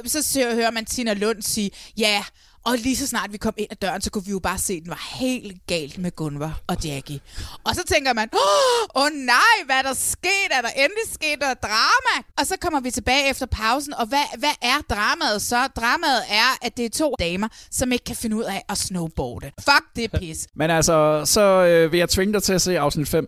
så, hører man Tina Lund sige, ja, og lige så snart vi kom ind ad døren, så kunne vi jo bare se, at den var helt galt med Gunvar og Jackie. Og så tænker man, åh oh, nej, hvad er der sket? Er der endelig sket noget drama? Og så kommer vi tilbage efter pausen, og hvad, hvad er dramaet så? Dramaet er, at det er to damer, som ikke kan finde ud af at snowboarde. Fuck, det er pis. Men altså, så øh, vil jeg tvinge dig til at se afsnit 5.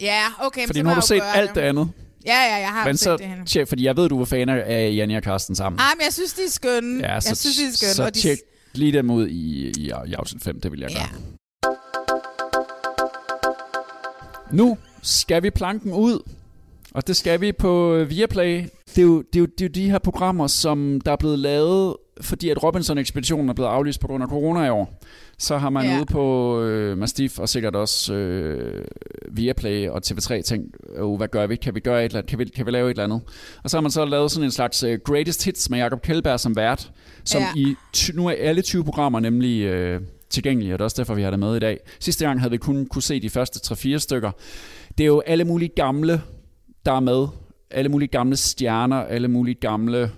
Ja, okay. Fordi nu har du set alt det andet. Ja, ja, jeg har men så, det tjek, fordi jeg ved, du er fan af Janne og Karsten sammen. Ah, men jeg synes, de er skønne. Ja, så, jeg synes, de er skønne. Så de... tjek lige dem ud i, i, i afsnit 5, det vil jeg gøre. Ja. Nu skal vi planken ud, og det skal vi på Viaplay. Det er jo, det er jo, det er jo de her programmer, som der er blevet lavet, fordi at Robinson-ekspeditionen er blevet aflyst på grund af corona i år. Så har man ja. ude på øh, Mastiff og sikkert også øh, Viaplay og TV3 tænkt, oh, hvad gør vi? Kan vi gøre et eller andet? Kan vi, kan vi lave et eller andet? Og så har man så lavet sådan en slags uh, greatest hits med Jacob Kjellberg som vært, som ja. i nu er alle 20 programmer nemlig øh, tilgængelige, og det er også derfor, vi har det med i dag. Sidste gang havde vi kun kunne se de første 3-4 stykker. Det er jo alle mulige gamle, der er med. Alle mulige gamle stjerner, alle mulige gamle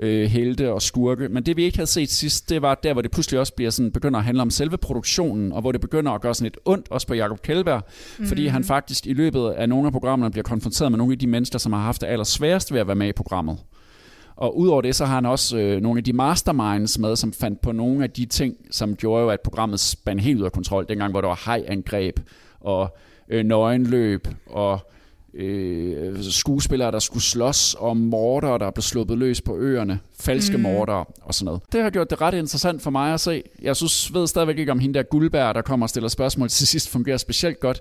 øh, helte og skurke. Men det vi ikke havde set sidst, det var der, hvor det pludselig også bliver sådan, begynder at handle om selve produktionen, og hvor det begynder at gøre sådan lidt ondt, også på Jacob Kjellberg, mm. fordi han faktisk i løbet af nogle af programmerne bliver konfronteret med nogle af de mennesker, som har haft det allersværest ved at være med i programmet. Og udover det, så har han også øh, nogle af de masterminds med, som fandt på nogle af de ting, som gjorde jo, at programmet spændte helt ud af kontrol, dengang hvor der var hajangreb og øh, nøgenløb og øh, skuespillere, der skulle slås, og morder, der blev sluppet løs på øerne, falske mm. morder og sådan noget. Det har gjort det ret interessant for mig at se. Jeg synes, ved stadigvæk ikke, om hende der Guldberg, der kommer og stiller spørgsmål til sidst, fungerer specielt godt.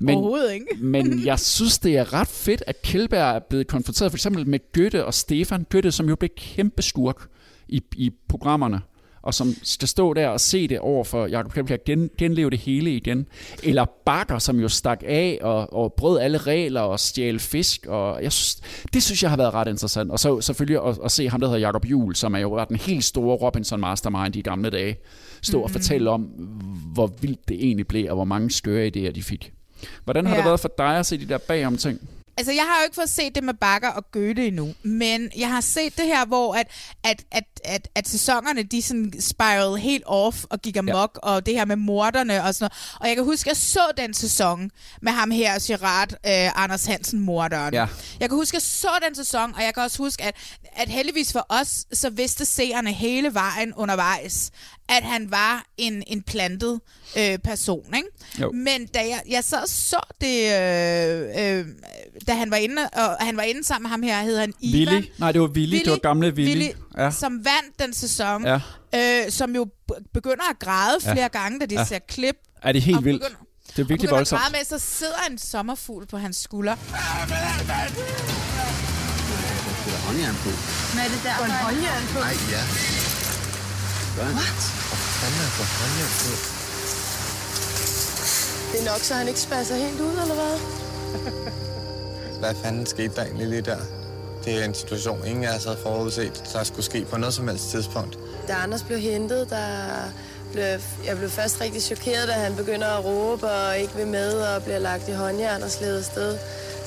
Men, Overhovedet ikke. men jeg synes, det er ret fedt, at Kjellberg er blevet konfronteret for eksempel med Goethe og Stefan. Goethe, som jo blev kæmpe skurk i, i programmerne og som skal stå der og se det over for Jacob Kjellberg, gen, genleve det hele igen. Eller Bakker, som jo stak af og, og brød alle regler og stjal fisk. Og jeg synes, det synes jeg har været ret interessant. Og så selvfølgelig at, at se ham, der hedder Jacob Juhl, som er jo den helt store Robinson Mastermind i gamle dage, stå mm-hmm. og fortælle om, hvor vildt det egentlig blev, og hvor mange skøre idéer de fik. Hvordan har ja. det været for dig at se de der bagom ting? Altså, jeg har jo ikke fået set det med Bakker og Goethe endnu, men jeg har set det her, hvor at, at, at, at, at sæsonerne, de sådan spiral helt off og gik amok, ja. og det her med morderne og sådan noget. Og jeg kan huske, at jeg så den sæson med ham her, Gerard øh, Anders Hansen, morderen. Ja. Jeg kan huske, at jeg så den sæson, og jeg kan også huske, at, at heldigvis for os, så vidste seerne hele vejen undervejs, at han var en, en plantet øh, person. Ikke? Jo. Men da jeg, jeg så så det, øh, øh, da han var inde, og han var inde sammen med ham her, hed han Ivan. Willy? Nej, det var Willy. Det var gamle Willy. Willy Ja. som vandt den sæson, Ja. øh, som jo begynder at græde Ja. flere gange, da de Ja. ser klip. Er det helt og vildt? begynder- Det er virkelig og voldsomt. græde med, så sidder en sommerfugl på hans skulder. håndjern på. Hvad er det der? For en håndjern på? Nej, ja. Hvad? What? Hvor fanden er for håndjern på? Det er nok, så han ikke spasser helt ud, eller hvad? Hvad fanden skete der egentlig lige der? Det er en situation, ingen af os havde forudset, der skulle ske på noget som helst tidspunkt. Da Anders blev hentet, der blev, jeg blev først rigtig chokeret, da han begynder at råbe og ikke vil med og bliver lagt i håndjern og slædet afsted.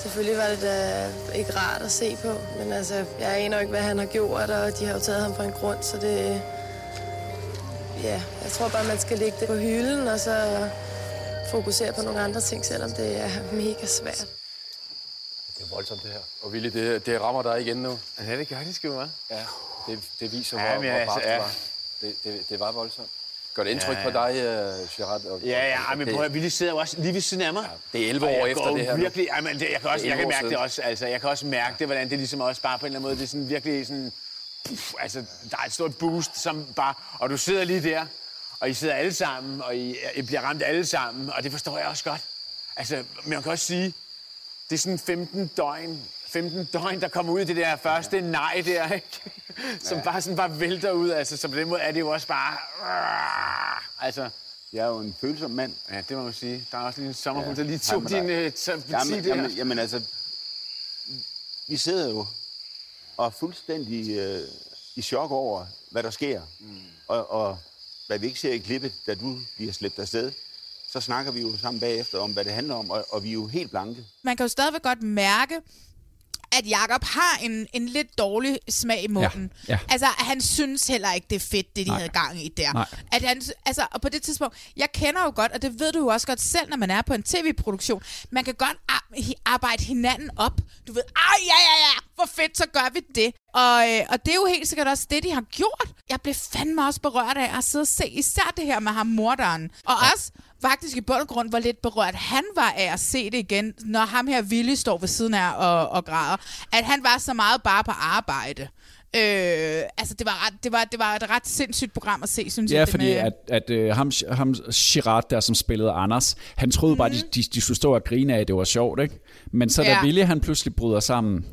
Selvfølgelig var det da ikke rart at se på, men altså, jeg aner ikke, hvad han har gjort, og de har jo taget ham på en grund, så det... Ja, jeg tror bare, man skal lægge det på hylden, og så fokusere på nogle andre ting, selvom det er mega svært. Det er voldsomt, det her. Og Willy, det, det rammer dig igen nu. Ja, det gør det sgu, hva'? Ja, det, det viser, Ja, hvor, men hvor altså, ja. det var. Det, det, det var voldsomt. Gør det indtryk Ja, på ja. dig, uh, Gerard? Og, Ja, ja, og- men det- prøv at, Willy sidder jo også lige ved siden af mig. Det er 11 Og år efter det her. Virkelig, ja, men det, jeg kan, også, Det jeg kan 11 år mærke det siden. også. Altså, jeg kan også mærke det, hvordan det ligesom også bare på en eller anden måde, det er sådan virkelig sådan... Puff, altså, der er et stort boost, som bare... Og du sidder lige der, og I sidder alle sammen, og I, I bliver ramt alle sammen, og det forstår jeg også godt. Altså, men man kan også sige, det er sådan 15 døgn, 15 døgn, der kommer ud i det der første nej der, ikke? Som Ja. bare sådan bare vælter ud, altså. Så på den måde er det jo også bare... Altså, Jeg er jo en følsom mand. Ja, det må man sige. Der er også lige en sommerhund, Ja. der lige tog din øh, Jamen, jamen, jamen altså, vi sidder jo og er fuldstændig øh, i chok over, hvad der sker. Mm. Og, og hvad vi ikke ser i klippet, da du bliver slæbt afsted, så snakker vi jo sammen bagefter om, hvad det handler om, og, og vi er jo helt blanke. Man kan jo stadigvæk godt mærke, at Jakob har en, en lidt dårlig smag i munden. Ja, ja. Altså, han synes heller ikke, det er fedt, det de Nej. havde gang i der. Nej. At han, altså, og på det tidspunkt, jeg kender jo godt, og det ved du jo også godt selv, når man er på en tv-produktion, man kan godt arbejde hinanden op. Du ved, ej, ja, ja, ja, hvor fedt, så gør vi det. Og, øh, og det er jo helt sikkert også det, de har gjort. Jeg blev fandme også berørt af at sidde og se især det her med ham morderen. Og ja. også faktisk i bund og grund, hvor lidt berørt han var af at se det igen, når ham her Willy står ved siden af og, og græder. At han var så meget bare på arbejde. Øh, altså, det var, ret, det, var, det var et ret sindssygt program at se, synes Ja, jeg. det fordi med- at, at uh, ham, ham Girard der, som spillede Anders, han troede mm. bare, de, de, de skulle stå og grine af, at det var sjovt, ikke? Men så da Ja. Willy, han pludselig bryder sammen,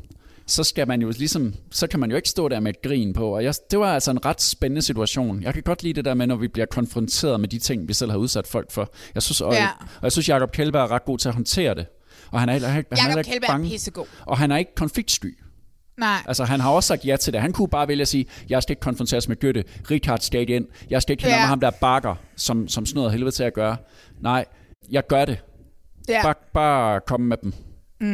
så skal man jo ligesom, så kan man jo ikke stå der med et grin på. Og jeg, det var altså en ret spændende situation. Jeg kan godt lide det der med, når vi bliver konfronteret med de ting, vi selv har udsat folk for. Jeg synes, og, Ja. og jeg synes, Jacob Kjellberg er ret god til at håndtere det. Og han er, heller ikke- han er ikke Kjellberg er bange. pissegod. Og han er ikke konfliktsky. Nej. Altså, han har også sagt ja til det. Han kunne bare vælge at sige, jeg skal ikke konfronteres med Goethe. Richard skal ind. Jeg skal ikke have Ja. med ham, der bakker, som, som sådan noget helvede til at gøre. Nej, jeg gør det. Ja. Bare, bare kom med dem. Mm.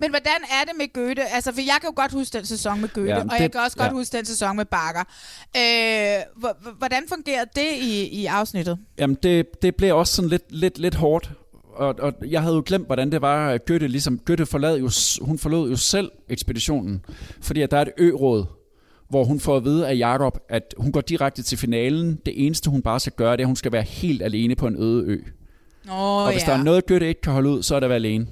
Men hvordan er det med Goethe? Altså, for jeg kan jo godt huske den sæson med Goethe, Ja, ja, og det- jeg kan også godt ja. huske den sæson med Bakker. Øh, hvor- hvor- hvordan fungerede det i, i afsnittet? Jamen, det, det blev også sådan lidt, lidt, lidt hårdt. Og, og jeg havde jo glemt, hvordan det var, at Goethe, ligesom, Goethe forlod jo, hun forlod jo selv ekspeditionen. Fordi at der er et ø-råd, hvor hun får at vide af Jakob, at hun går direkte til finalen. Det eneste, hun bare skal gøre, det er, at hun skal være helt alene på en øde ø. Åh, og hvis ja. der er noget, Goethe ikke kan holde ud, så er det at være alene.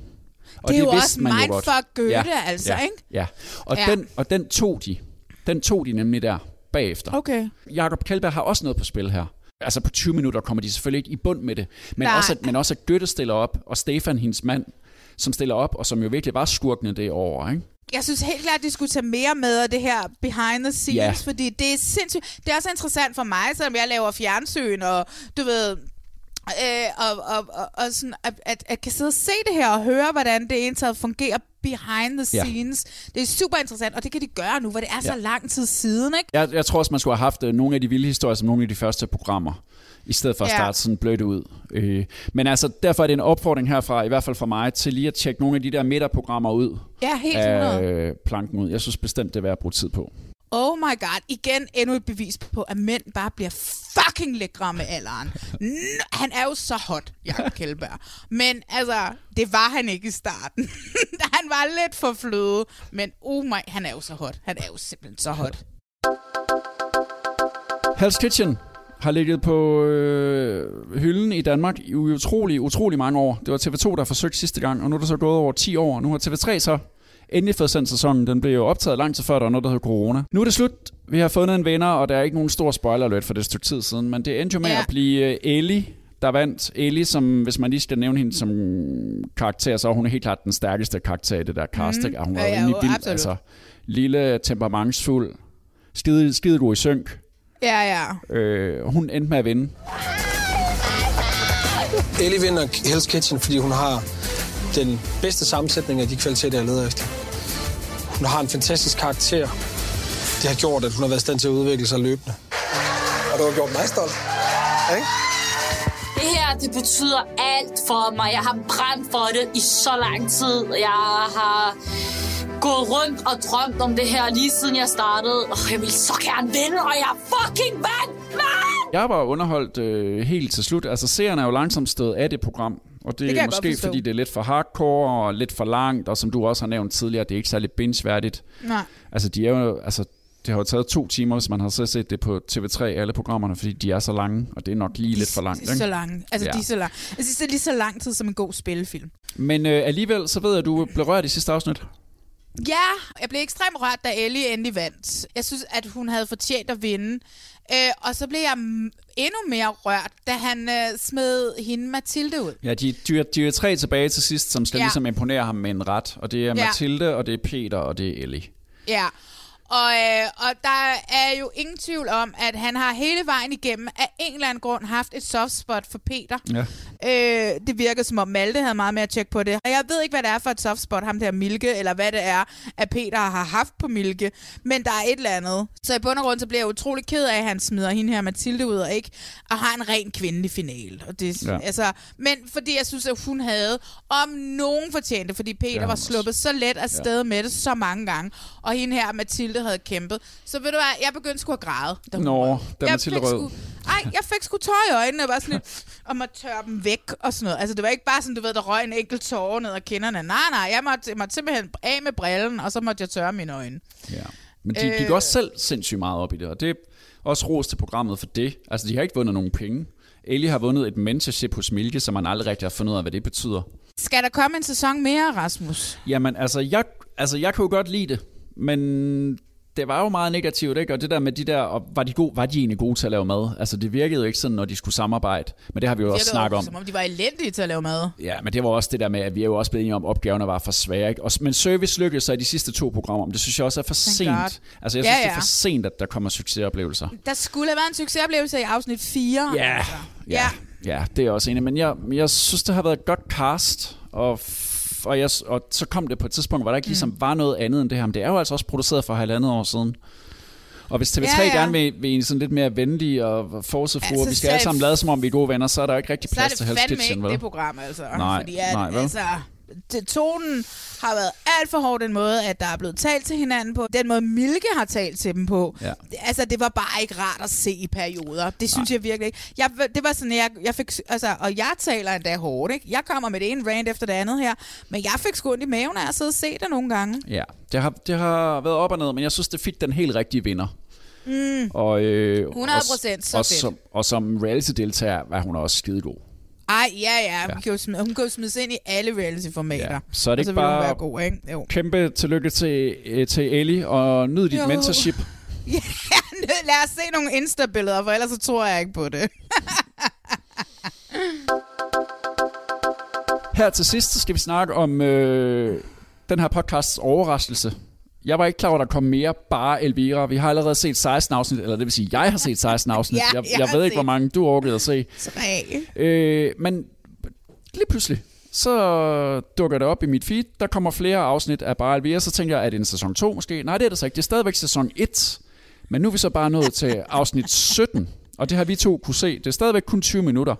Og Det er jo vidste også jo mindfuck. Goethe, altså, ja, ikke? Ja, og, Ja. Den, og den tog de. Den tog de nemlig der bagefter. Okay. Jakob Kjellberg har også noget på spil her. Altså på 20 minutter kommer de selvfølgelig ikke i bund med det. Men, Nej. også, at, men også at Goethe stiller op, og Stefan, hendes mand, som stiller op, og som jo virkelig var skurkende det over. Ikke? Jeg synes helt klart, at de skulle tage mere med af det her behind the scenes, Ja. fordi det er sindssygt. Det er også interessant for mig, selvom jeg laver fjernsyn, og du ved, øh, og, og, og, og sådan, at, at, at kan sidde og se det her og høre, hvordan det ene taget fungerer behind the Ja. scenes. Det er super interessant, og det kan de gøre nu, hvor det er så Ja. lang tid siden, ikke? Jeg, jeg tror også, man skulle have haft øh, nogle af de vilde historier som nogle af de første programmer, i stedet for at Ja. starte sådan blødt ud. Øh, men altså, derfor er det en opfordring herfra, i hvert fald for mig, til lige at tjekke nogle af de der midterprogrammer ud. Ja, helt af 100. øh, planken ud. Jeg synes bestemt, det er værd at bruge tid på. Oh my god, igen endnu et bevis på, at mænd bare bliver fucking lækre med alderen. N- han er jo så hot, Jacob Kjellberg. Men altså, det var han ikke i starten. han var lidt for fløde, men oh my, han er jo så hot. Han er jo simpelthen så hot. Hell's Kitchen har ligget på øh, hylden i Danmark i utrolig, utrolig mange år. Det var TV2, der forsøgte sidste gang, og nu er der så gået over 10 år. Nu har TV3 så endelig fået sendt sæsonen. Den blev jo optaget lang tid før, der var noget, der hed corona. Nu er det slut. Vi har fundet en vinder, og der er ikke nogen stor spoiler alert for det stykke tid siden, men det endte jo med Ja. at blive øh, Ellie, der vandt. Ellie, som, hvis man lige skal nævne hende som karakter, så er hun helt klart den stærkeste karakter i det der cast. Mm. Hun Ja, var ja, jo vild. Altså, lille, temperamentsfuld, skide, skide god i synk. Ja, ja. Øh, hun endte med at vinde. Ellie vinder Hell's Kitchen, fordi hun har den bedste sammensætning af de kvaliteter, jeg leder efter. Hun har en fantastisk karakter. Det har gjort, at hun har været i stand til at udvikle sig løbende. Og du har gjort mig stolt. Ikke? Det her, det betyder alt for mig. Jeg har brændt for det i så lang tid. Jeg har gået rundt og drømt om det her lige siden jeg startede. Og jeg vil så gerne vinde, og jeg fucking vandt! Jeg var underholdt øh, helt til slut. Altså, seerne er jo langsomt stået af det program. Og det, Det er måske, fordi det er lidt for hardcore og lidt for langt, og som du også har nævnt tidligere, det er ikke særlig binge-værdigt. Nej. Altså, de er jo, altså, det har jo taget to timer, hvis man har så set det på TV3, alle programmerne, fordi de er så lange, og det er nok lige lidt for langt. De er så lange. Altså, ja. de er så lange. Synes, det er lige så lang tid som en god spillefilm. Men øh, alligevel, så ved jeg, at du blev rørt i sidste afsnit. Ja, jeg blev ekstremt rørt, da Ellie endelig vandt. Jeg synes, at hun havde fortjent at vinde. Øh, og så blev jeg endnu mere rørt, da han øh, smed hende Mathilde ud. Ja, de, de, er- de er tre tilbage til sidst, som skal ja. ligesom imponere ham med en ret. Og det er Ja. Mathilde, og det er Peter, og det er Ellie. Ja, og, øh, og der er jo ingen tvivl om, at han har hele vejen igennem af en eller anden grund haft et soft spot for Peter. Ja. Øh, det virker som om Malte havde meget mere at tjekke på det. Og jeg ved ikke, hvad det er for et soft spot, ham der Milke, eller hvad det er, at Peter har haft på Milke. Men der er et eller andet. Så i bund og grund, så bliver jeg utrolig ked af, at han smider hende her Mathilde ud, og ikke og har en ren kvindelig finale. Og det, Ja. altså, men fordi jeg synes, at hun havde om nogen fortjente, fordi Peter Ja, var sluppet så let afsted ja. med det så mange gange, og hende her, Mathilde, havde kæmpet. Så ved du hvad, jeg begyndte sgu at græde. Da hun Nå, da jeg fik rød. Sgu, ej, jeg fik sgu tår i øjnene, og var sådan lidt, og måtte tørre dem væk og sådan noget. Altså, det var ikke bare sådan, du ved, der røg en enkelt tårer ned ad kinderne. Nej, nej, jeg måtte, jeg måtte simpelthen af med brillen, og så måtte jeg tørre mine øjne. Ja. Men de, øh... går også selv sindssygt meget op i det, og det er også ros til programmet for det. Altså, de har ikke vundet nogen penge. Ellie har vundet et mentorship hos Milke, som man aldrig rigtig har fundet ud af, hvad det betyder. Skal der komme en sæson mere, Rasmus? Jamen, altså, jeg, altså, jeg kunne godt lide det, men det var jo meget negativt, ikke? Og det der med de der, og var de, gode, var de egentlig gode til at lave mad? Altså, det virkede jo ikke sådan, når de skulle samarbejde. Men det har vi jo Det også snakket om. Som om de var elendige til at lave mad. Ja, men det var også det der med, at vi er jo også blevet enige om, at opgaverne var for svære. Ikke? Og, men service lykkedes sig i de sidste to programmer, men det synes jeg også er for Thank sent. God. Altså, jeg Ja, synes, det er ja. for sent, at der kommer succesoplevelser. Der skulle have været en succesoplevelse i afsnit 4. Ja, altså. ja, ja, det er jeg også enig. Men jeg, jeg synes, det har været et godt cast, og, og, jeg, og så kom det på et tidspunkt, hvor der ikke ligesom Mm. var noget andet end det her. Men det er jo altså også produceret for halvandet år siden. Og hvis TV3 Ja, ja, gerne vil, vil en sådan lidt mere venlig og forsefru, Ja, og så vi skal er alle det sammen lade som om vi er gode venner, så er der jo ikke rigtig Så er plads det til Hell's fandme Kitchen, ikke vel? det program, altså. Nej, Fordi at, nej, vel? altså, det, tonen har været alt for hård den måde, at der er blevet talt til hinanden på. Den måde, Milke har talt til dem på. Ja. Altså, det var bare ikke rart at se i perioder. Det synes jeg virkelig ikke. Jeg, det var sådan, jeg, jeg fik... Altså, og jeg taler endda hårdt, ikke? Jeg kommer med det ene rant efter det andet her. Men jeg fik sgu i maven af at sidde og se det nogle gange. Ja, det har, det har været op og ned, men jeg synes, det fik den helt rigtige vinder. Mm. Og, øh, 100% og, så og, fedt. som, og som reality-deltager er hun også skidegod. Ej, ja, ja. Hun, Ja. Kan jo smide, hun kan jo smides ind i alle reality-formater. Ja. Så er det så ikke hun bare være god, ikke? Jo. kæmpe tillykke til, øh, til Ellie, og nyd dit Jo. mentorship. Ja, lad os se nogle Insta-billeder, for ellers så tror jeg ikke på det. Her til sidst så skal vi snakke om øh, den her podcasts overraskelse. Jeg var ikke klar over, at der kom mere bare Elvira. Vi har allerede set 16 afsnit, eller det vil sige, jeg har set 16 afsnit. Ja, jeg, jeg jeg ved ikke, hvor mange du orkede at se. Tre. Øh, men lige pludselig, så dukker det op i mit feed. Der kommer flere afsnit af Bare Elvira. Så tænker jeg, er det en sæson 2 måske? Nej, det er det så ikke. Det er stadigvæk sæson 1. Men nu er vi så bare nået til afsnit 17. Og det har vi to kunne se. Det er stadigvæk kun 20 minutter.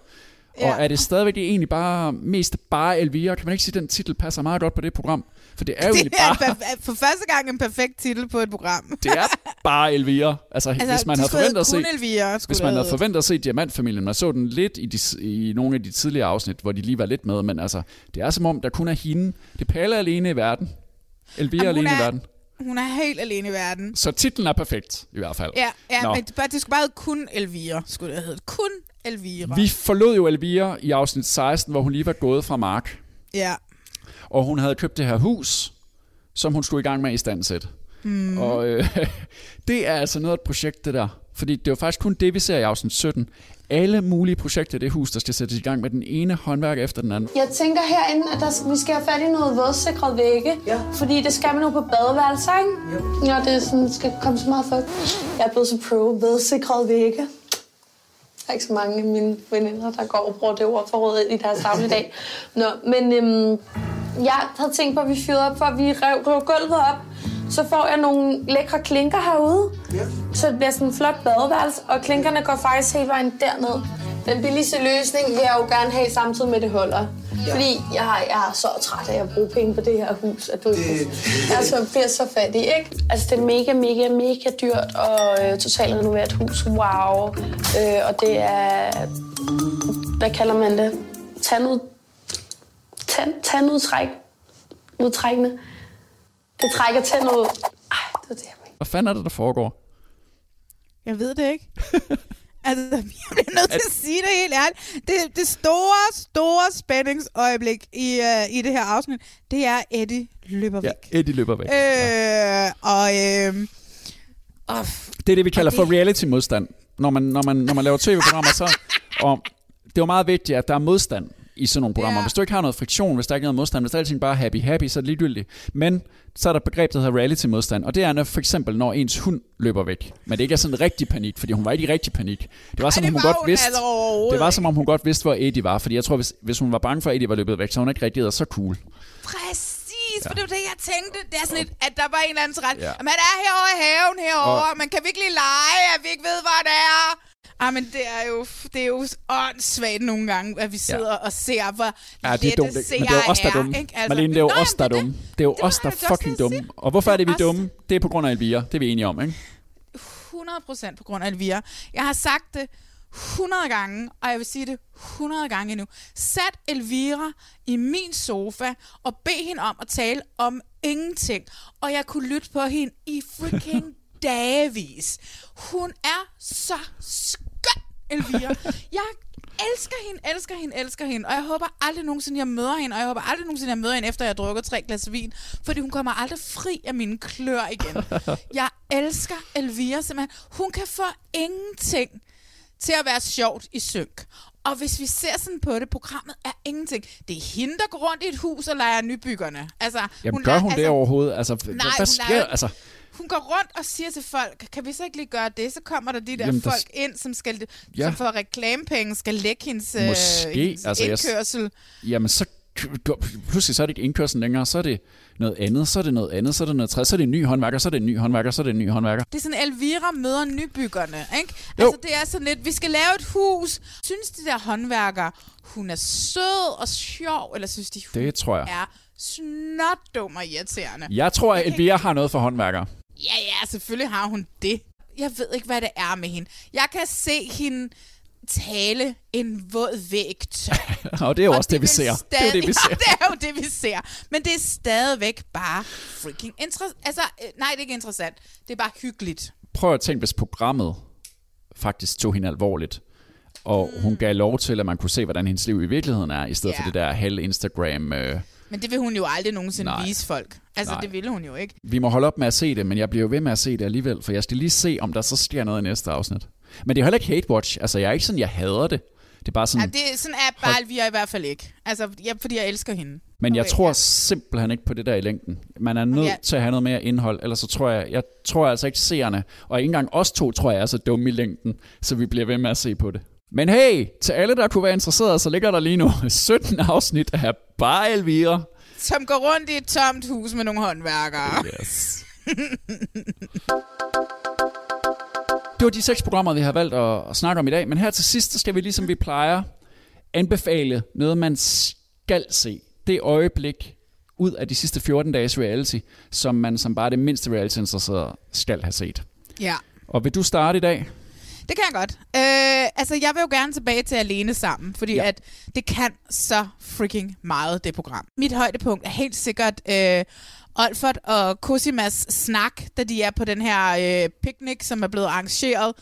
Ja. Og er det stadigvæk egentlig bare mest bare Elvira? Kan man ikke sige, at den titel passer meget godt på det program? For det er jo Det er bare, for første gang en perfekt titel på et program. det er bare Elvira. Altså, Altså, hvis man havde forventet at se... Elvira, Hvis man havde forventet at se Diamantfamilien, man så den lidt i, de, i nogle af de tidligere afsnit, hvor de lige var lidt med, men altså, det er som om, der kun er hende. Det er Palle alene i verden. Elvira Jamen, alene i er- verden. Hun er helt alene i verden. Så titlen er perfekt, i hvert fald. Ja, ja Nå. men det, bare- det skulle bare hedde kun Elvira, skulle det hedde. Kun Elvira. Vi forlod jo Elvira i afsnit 16, hvor hun lige var gået fra Mark. Ja. Og hun havde købt det her hus, som hun skulle i gang med i standsæt. Mm. Og øh, det er altså noget af et projekt, det der. Fordi det er jo faktisk kun det, vi ser i afsnit 17. Alle mulige projekter i det hus, der skal sættes i gang med den ene håndværk efter den anden. Jeg tænker herinde, at der, vi skal have fat i noget vådsikret vægge. Ja. Fordi det skal man nu på badeværelser, ikke? Ja. Ja, det er sådan, skal komme så meget fugt. Jeg er blevet så pro vådsikret vægge. Der er ikke så mange af mine veninder, der går og bruger det ord for rådet i deres dagligdag. Nå, men øhm, jeg havde tænkt på, at vi fyrede op, for at vi rev, rev gulvet op. Så får jeg nogle lækre klinker herude. Ja. Så det bliver sådan en flot badeværelse, og klinkerne går faktisk hele vejen derned. Den billigste løsning vil jeg jo gerne have samtidig med det holder. Ja. Fordi jeg, har, jeg er så træt af at bruge penge på det her hus, at du det... jeg er så, bliver så fattig, ikke? Altså, det er mega, mega, mega dyrt at øh, totalt renovere et hus. Wow. Øh, og det er... Hvad kalder man det? Tandud... Tand, tandudtræk. Udtrækkende. Det trækker tænder ud. Ej, det er det, jeg Hvad fanden er det, der foregår? Jeg ved det ikke. altså, jeg bliver nødt til at sige det helt ærligt. Det, det store, store spændingsøjeblik i, uh, i det her afsnit, det er Eddie løber væk. Ja, Eddie løber væk. Øh, og, øh, og Det er det, vi kalder og for det- reality-modstand. Når man, når, man, når man laver tv-programmer, så... Og det er jo meget vigtigt, at der er modstand i sådan nogle programmer. Ja. Hvis du ikke har noget friktion, hvis der ikke er noget modstand, hvis der er alting bare happy, happy, så er det ligegyldigt. Men så er der et begreb, der hedder reality-modstand, og det er når, for eksempel, når ens hund løber væk. Men det ikke er sådan en rigtig panik, fordi hun var ikke i rigtig panik. Det var, som det om hun var godt hun vidste, altså overhovedet det var som om hun godt vidste, hvor Eddie var. Fordi jeg tror, hvis, hvis hun var bange for, at Eddie var løbet væk, så hun ikke rigtig så cool. Præcis, Ja. for det var det, jeg tænkte. Det er sådan lidt, at der var en eller anden ret. Ja. Ja. Man er herovre i haven herovre, Og- men kan vi ikke lige lege, at vi ikke ved, hvor det er? Ah, men det er jo, det er jo åndssvagt nogle gange, at vi sidder ja. og ser, hvor Ja, det er dumt. Det, men det er jo os, der er dumme. Ikke? Altså, Malene, det er jo Nå, os, der er dumme. Det er jo os, der er fucking dumme. Og hvorfor er det, vi er dumme? Det er på grund af Elvira. Det er vi enige om, ikke? 100% på grund af Elvira. Jeg har sagt det 100 gange, og jeg vil sige det 100 gange endnu. Sat Elvira i min sofa og bed hende om at tale om ingenting. Og jeg kunne lytte på hende i freaking dagevis. Hun er så Elvira. Jeg elsker hende, elsker hende, elsker hende. Og jeg håber aldrig nogensinde, jeg møder hende. Og jeg håber aldrig nogensinde, jeg møder hende, efter jeg har drukket tre glas vin. Fordi hun kommer aldrig fri af mine klør igen. Jeg elsker Elvira simpelthen. Hun kan få ingenting til at være sjovt i synk. Og hvis vi ser sådan på det, programmet er ingenting. Det er hende, der går rundt i et hus og leger nybyggerne. Altså, Jamen, gør leger- hun det overhovedet? Altså, Nej, hvad hun sker leger-? Altså, Hun går rundt og siger til folk, kan vi så ikke lige gøre det? Så kommer der de der Jamen, der folk s- ind, som, skal, Ja. som får reklamepenge, skal lægge hendes, øh, måske. hendes Altså, jeg, indkørsel. jamen, så pludselig så er det ikke indkørsel længere, så er det noget andet, så er det noget andet, så er det noget tredje, så er det en ny håndværker, så er det en ny håndværker, så er det en ny håndværker. Det er sådan, Elvira møder nybyggerne, ikke? Jo. Altså, det er sådan lidt, vi skal lave et hus. Synes de der håndværkere, hun er sød og sjov, eller synes de, hun Det tror jeg. er snot dum og irriterende? Jeg tror, at Elvira har noget for håndværkere. Ja, ja, selvfølgelig har hun det. Jeg ved ikke, hvad det er med hende. Jeg kan se hende tale en våd væg. Og det er jo også det, vi ser. Stadig, Det er jo det, vi ser. Ja, det er jo det, vi ser. Men det er stadigvæk bare freaking interessant. Altså, øh, nej, det er ikke interessant. Det er bare hyggeligt. Prøv at tænke, hvis programmet faktisk tog hende alvorligt, og Mm. hun gav lov til, at man kunne se, hvordan hendes liv i virkeligheden er, i stedet Ja. for det der halv Instagram... Øh, Men det vil hun jo aldrig nogensinde Nej. Vise folk. Altså, Nej. Det ville hun jo ikke. Vi må holde op med at se det, men jeg bliver jo ved med at se det alligevel, for jeg skal lige se, om der så sker noget i næste afsnit. Men det er heller ikke hate watch. Altså, jeg er ikke sådan, jeg hader det. Det er bare sådan... Ja, det, sådan er bare vi i hvert fald ikke. Altså, ja, fordi jeg elsker hende. Men jeg Okay, tror simpelthen ikke på det der i længden. Man er nødt Ja. til at have noget mere indhold, ellers så tror jeg, jeg tror altså ikke seerne, og ikke engang os to tror jeg er så dumme i længden, så vi bliver ved med at se på det. Men hey, til alle, der kunne være interesserede, så ligger der lige nu 17 afsnit af bare Elvira. Som går rundt i et tomt hus med nogle håndværkere. Yes. Det var de seks programmer, vi har valgt at, at snakke om i dag, men her til sidst, så skal vi ligesom vi plejer anbefale noget, man skal se. Det øjeblik ud af de sidste 14 dages reality, som man som bare det mindste reality-interesserede skal have set. Ja. Og vil du starte i dag? Det kan jeg godt. Øh, altså, jeg vil jo gerne tilbage til Alene Sammen, fordi ja. at det kan så freaking meget, det program. Mit højdepunkt er helt sikkert øh, Olfert og Cosimas snak, da de er på den her øh, picnic, som er blevet arrangeret,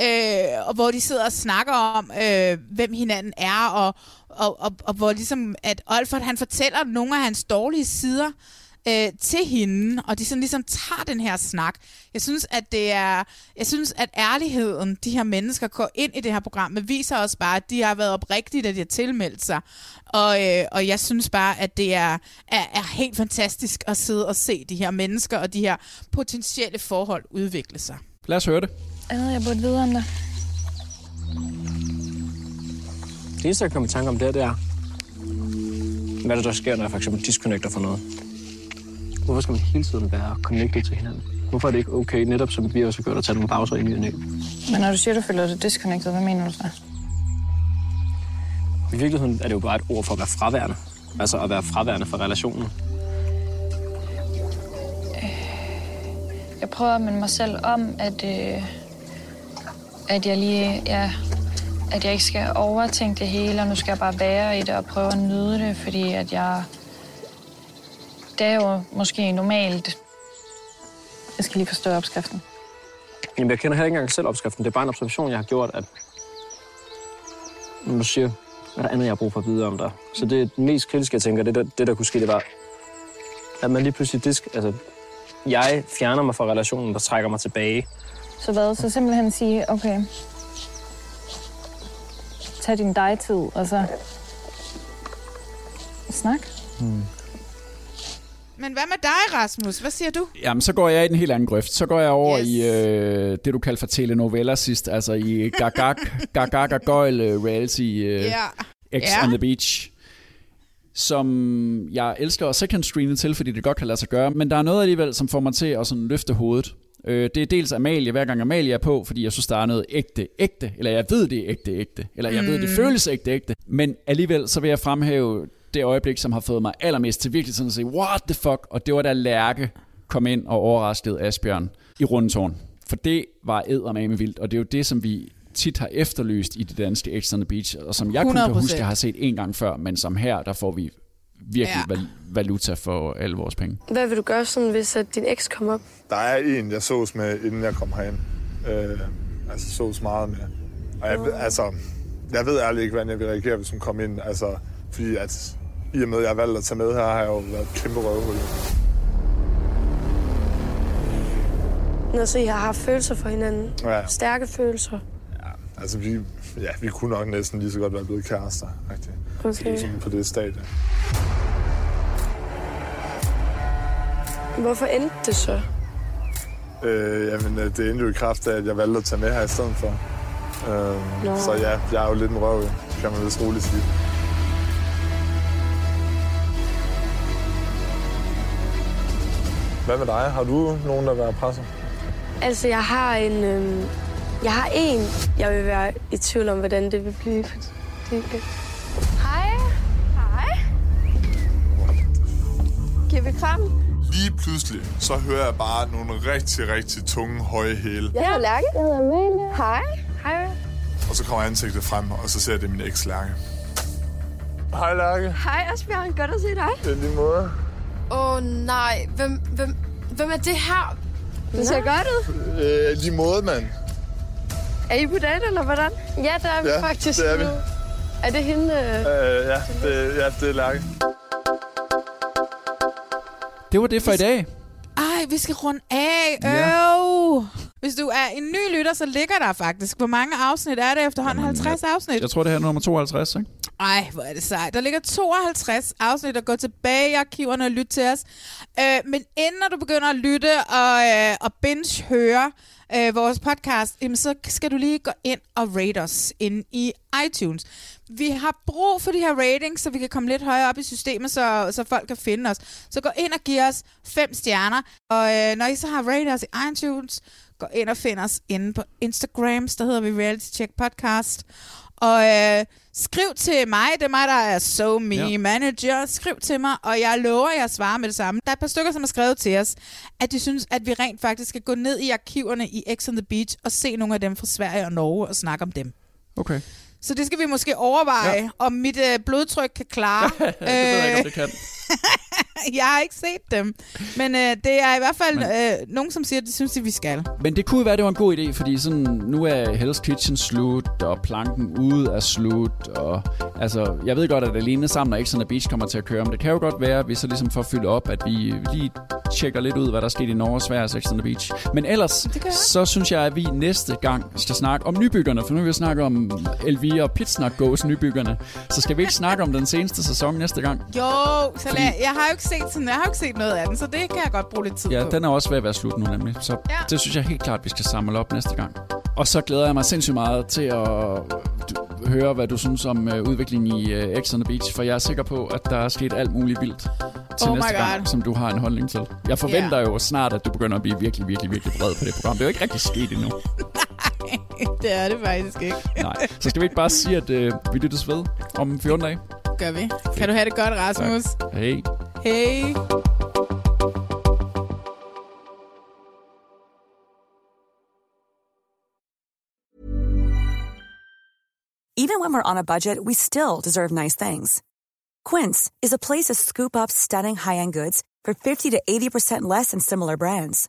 øh, og hvor de sidder og snakker om, øh, hvem hinanden er, og, og, og, og hvor ligesom, at Olfert, han fortæller nogle af hans dårlige sider, øh, til hende, og de sådan ligesom tager den her snak. Jeg synes, at det er, jeg synes, at ærligheden, de her mennesker går ind i det her program, men viser os bare, at de har været oprigtige, da de har tilmeldt sig. Og, øh, og jeg synes bare, at det er, er, er helt fantastisk at sidde og se de her mennesker og de her potentielle forhold udvikle sig. Lad os høre det. Andet, jeg burde vide om dig. Det eneste, jeg kommer i tanke om, det, er, det er, hvad der, der sker, når jeg for eksempel disconnecter fra noget. Hvorfor skal man hele tiden være connected til hinanden? Hvorfor er det ikke okay, netop som vi også har gjort, at tage nogle pauser i og næ? Men når du siger, du føler dig disconnected, hvad mener du så? I virkeligheden er det jo bare et ord for at være fraværende. Altså at være fraværende fra relationen. Jeg prøver at minde mig selv om, at, øh, at jeg lige, ja, at jeg ikke skal overtænke det hele, og nu skal jeg bare være i det og prøve at nyde det, fordi at jeg, det er jo måske normalt. Jeg skal lige forstå opskriften. Jamen, jeg kender heller ikke engang selv opskriften. Det er bare en observation, jeg har gjort, at du siger, hvad er der andet, jeg har brug for at vide om dig. Så det er det mest kritiske, jeg tænker, det der, det der kunne ske, det var, at man lige pludselig disk, altså, jeg fjerner mig fra relationen, der trækker mig tilbage. Så hvad? Så simpelthen sige, okay, tag din dig-tid, og så snak. Hmm. Men hvad med dig, Rasmus? Hvad siger du? Jamen, så går jeg i den helt anden grøft. Så går jeg over yes. i øh, det, du kalder for telenovella sidst, altså i gagag, gagag og gøjl øh, reality øh, Ja. X Ja. on the Beach som jeg elsker at second screene til, fordi det godt kan lade sig gøre, men der er noget alligevel, som får mig til at sådan løfte hovedet. Øh, det er dels Amalie, hver gang Amalie er på, fordi jeg synes, der er noget ægte, ægte, eller jeg ved, det er ægte, ægte, eller jeg mm. ved, det Mm. føles ægte, ægte, men alligevel så vil jeg fremhæve det øjeblik, som har fået mig allermest til virkelig sådan at sige, what the fuck, og det var da Lærke kom ind og overraskede Asbjørn i rundetårn. For det var eddermame vildt, og det er jo det, som vi tit har efterlyst i det danske X on the Beach, og som jeg kun kan 100%. huske, jeg har set en gang før, men som her, der får vi virkelig ja. valuta for alle vores penge. Hvad vil du gøre, sådan, hvis at din eks kommer op? Der er en, jeg sås med, inden jeg kom herind. Øh, altså sås meget med. Og jeg, ved- altså, jeg ved ærligt ikke, hvordan jeg vil reagere, hvis hun kom ind. Altså, fordi at i og med, at jeg har valgt at tage med her, har jeg jo været et kæmpe røvhul. Når så I har haft følelser for hinanden. Ja. Stærke følelser. Altså, vi, ja, vi kunne nok næsten lige så godt være blevet kærester. Rigtig. Okay. Sådan på det stadie. Hvorfor endte det så? Øh, jamen, øh, det endte jo i kraft af, at jeg valgte at tage med her i stedet for. Øh, Nå. så ja, jeg er jo lidt en røv, kan man vist roligt sige. Hvad med dig? Har du nogen, der vil være presset? Altså, jeg har en... Øhm, jeg har en, jeg vil være i tvivl om, hvordan det vil blive. Det, Hej. Hej. Giver vi kram? Lige pludselig, så hører jeg bare nogle rigtig, rigtig tunge, høje hæle. Jeg hedder Lærke. Jeg hedder Amalie. Hej. Hej. Og så kommer ansigtet frem, og så ser jeg, det er min eks Lærke. Hej Lærke. Hej, Asbjørn. Godt at se dig. Det er lige måde. Åh, oh, nej. Hvem, hvem, hvem er det her? Det ser godt ud. Øh, lige måde, mand. Er I på date, eller hvordan? Ja, det er vi Ja, faktisk det er vi. nu. Er det hende? Øh... Øh, ja, det, ja, det er Lærke. Det var det for i dag. Ej, vi skal runde af. Ja. Øv. Hvis du er en ny lytter, så ligger der faktisk. Hvor mange afsnit er det efterhånden? 50 afsnit? Jeg tror, det her er nummer 52, ikke? Ej, hvor er det sejt. Der ligger 52 afsnit, der går tilbage i arkiverne og lytte til os. Øh, men inden du begynder at lytte og, øh, og binge-høre øh, vores podcast, jamen, så skal du lige gå ind og rate os ind i iTunes. Vi har brug for de her ratings, så vi kan komme lidt højere op i systemet, så, så folk kan finde os. Så gå ind og giv os fem stjerner. Og øh, når I så har rated os i iTunes, gå ind og find os inde på Instagram, der hedder vi Reality Check Podcast. Og øh, skriv til mig, det er mig, der er So Me Ja. Manager. Skriv til mig, og jeg lover, at jeg svarer med det samme. Der er et par stykker, som har skrevet til os, at de synes, at vi rent faktisk skal gå ned i arkiverne i X on the Beach og se nogle af dem fra Sverige og Norge og snakke om dem. Okay. Så det skal vi måske overveje, Ja. ja. om mit øh, blodtryk kan klare. det ved jeg ikke, om det kan. jeg har ikke set dem, men øh, det er i hvert fald øh, nogen, som siger, at de synes, at vi skal. Men det kunne være, det var en god idé, fordi sådan, nu er Hell's Kitchen slut, og planken ude er slut, og altså, jeg ved godt, at Alene Sammen og Exxon Beach kommer til at køre, men det kan jo godt være, at vi så ligesom får fyldt op, at vi lige tjekker lidt ud, hvad der er sket i Norge, Sverige og Sex on the Beach. Men ellers, så synes jeg, at vi næste gang skal snakke om nybyggerne, for nu vil vi snakke om Elvira og Pitsnak Goes nybyggerne. Så skal vi ikke snakke om den seneste sæson næste gang? Jo, så lad, jeg har jo ikke set sådan, jeg har jo ikke set noget af den, så det kan jeg godt bruge lidt tid Ja, på. den er også ved at være slut nu nemlig. Så ja. Ja. det synes jeg helt klart, vi skal samle op næste gang. Og så glæder jeg mig sindssygt meget til at høre, hvad du synes om uh, udviklingen i uh, X on the Beach, for jeg er sikker på, at der er sket alt muligt vildt til Oh næste gang, God. som du har en holdning til. Jeg forventer jo snart, at du begynder at blive virkelig, virkelig, virkelig vred på det program. Det er jo ikke rigtig sket endnu. det er det faktisk ikke. Nej. Så skal vi ikke bare sige, at uh, vi lyttes ved om 14 dage? Gør vi. Kan du have det godt, Rasmus? Tak. Hej. Hej. Even when we're on a budget, we still deserve nice things. Quince is a place to scoop up stunning high-end goods for 50 to 80% less than similar brands.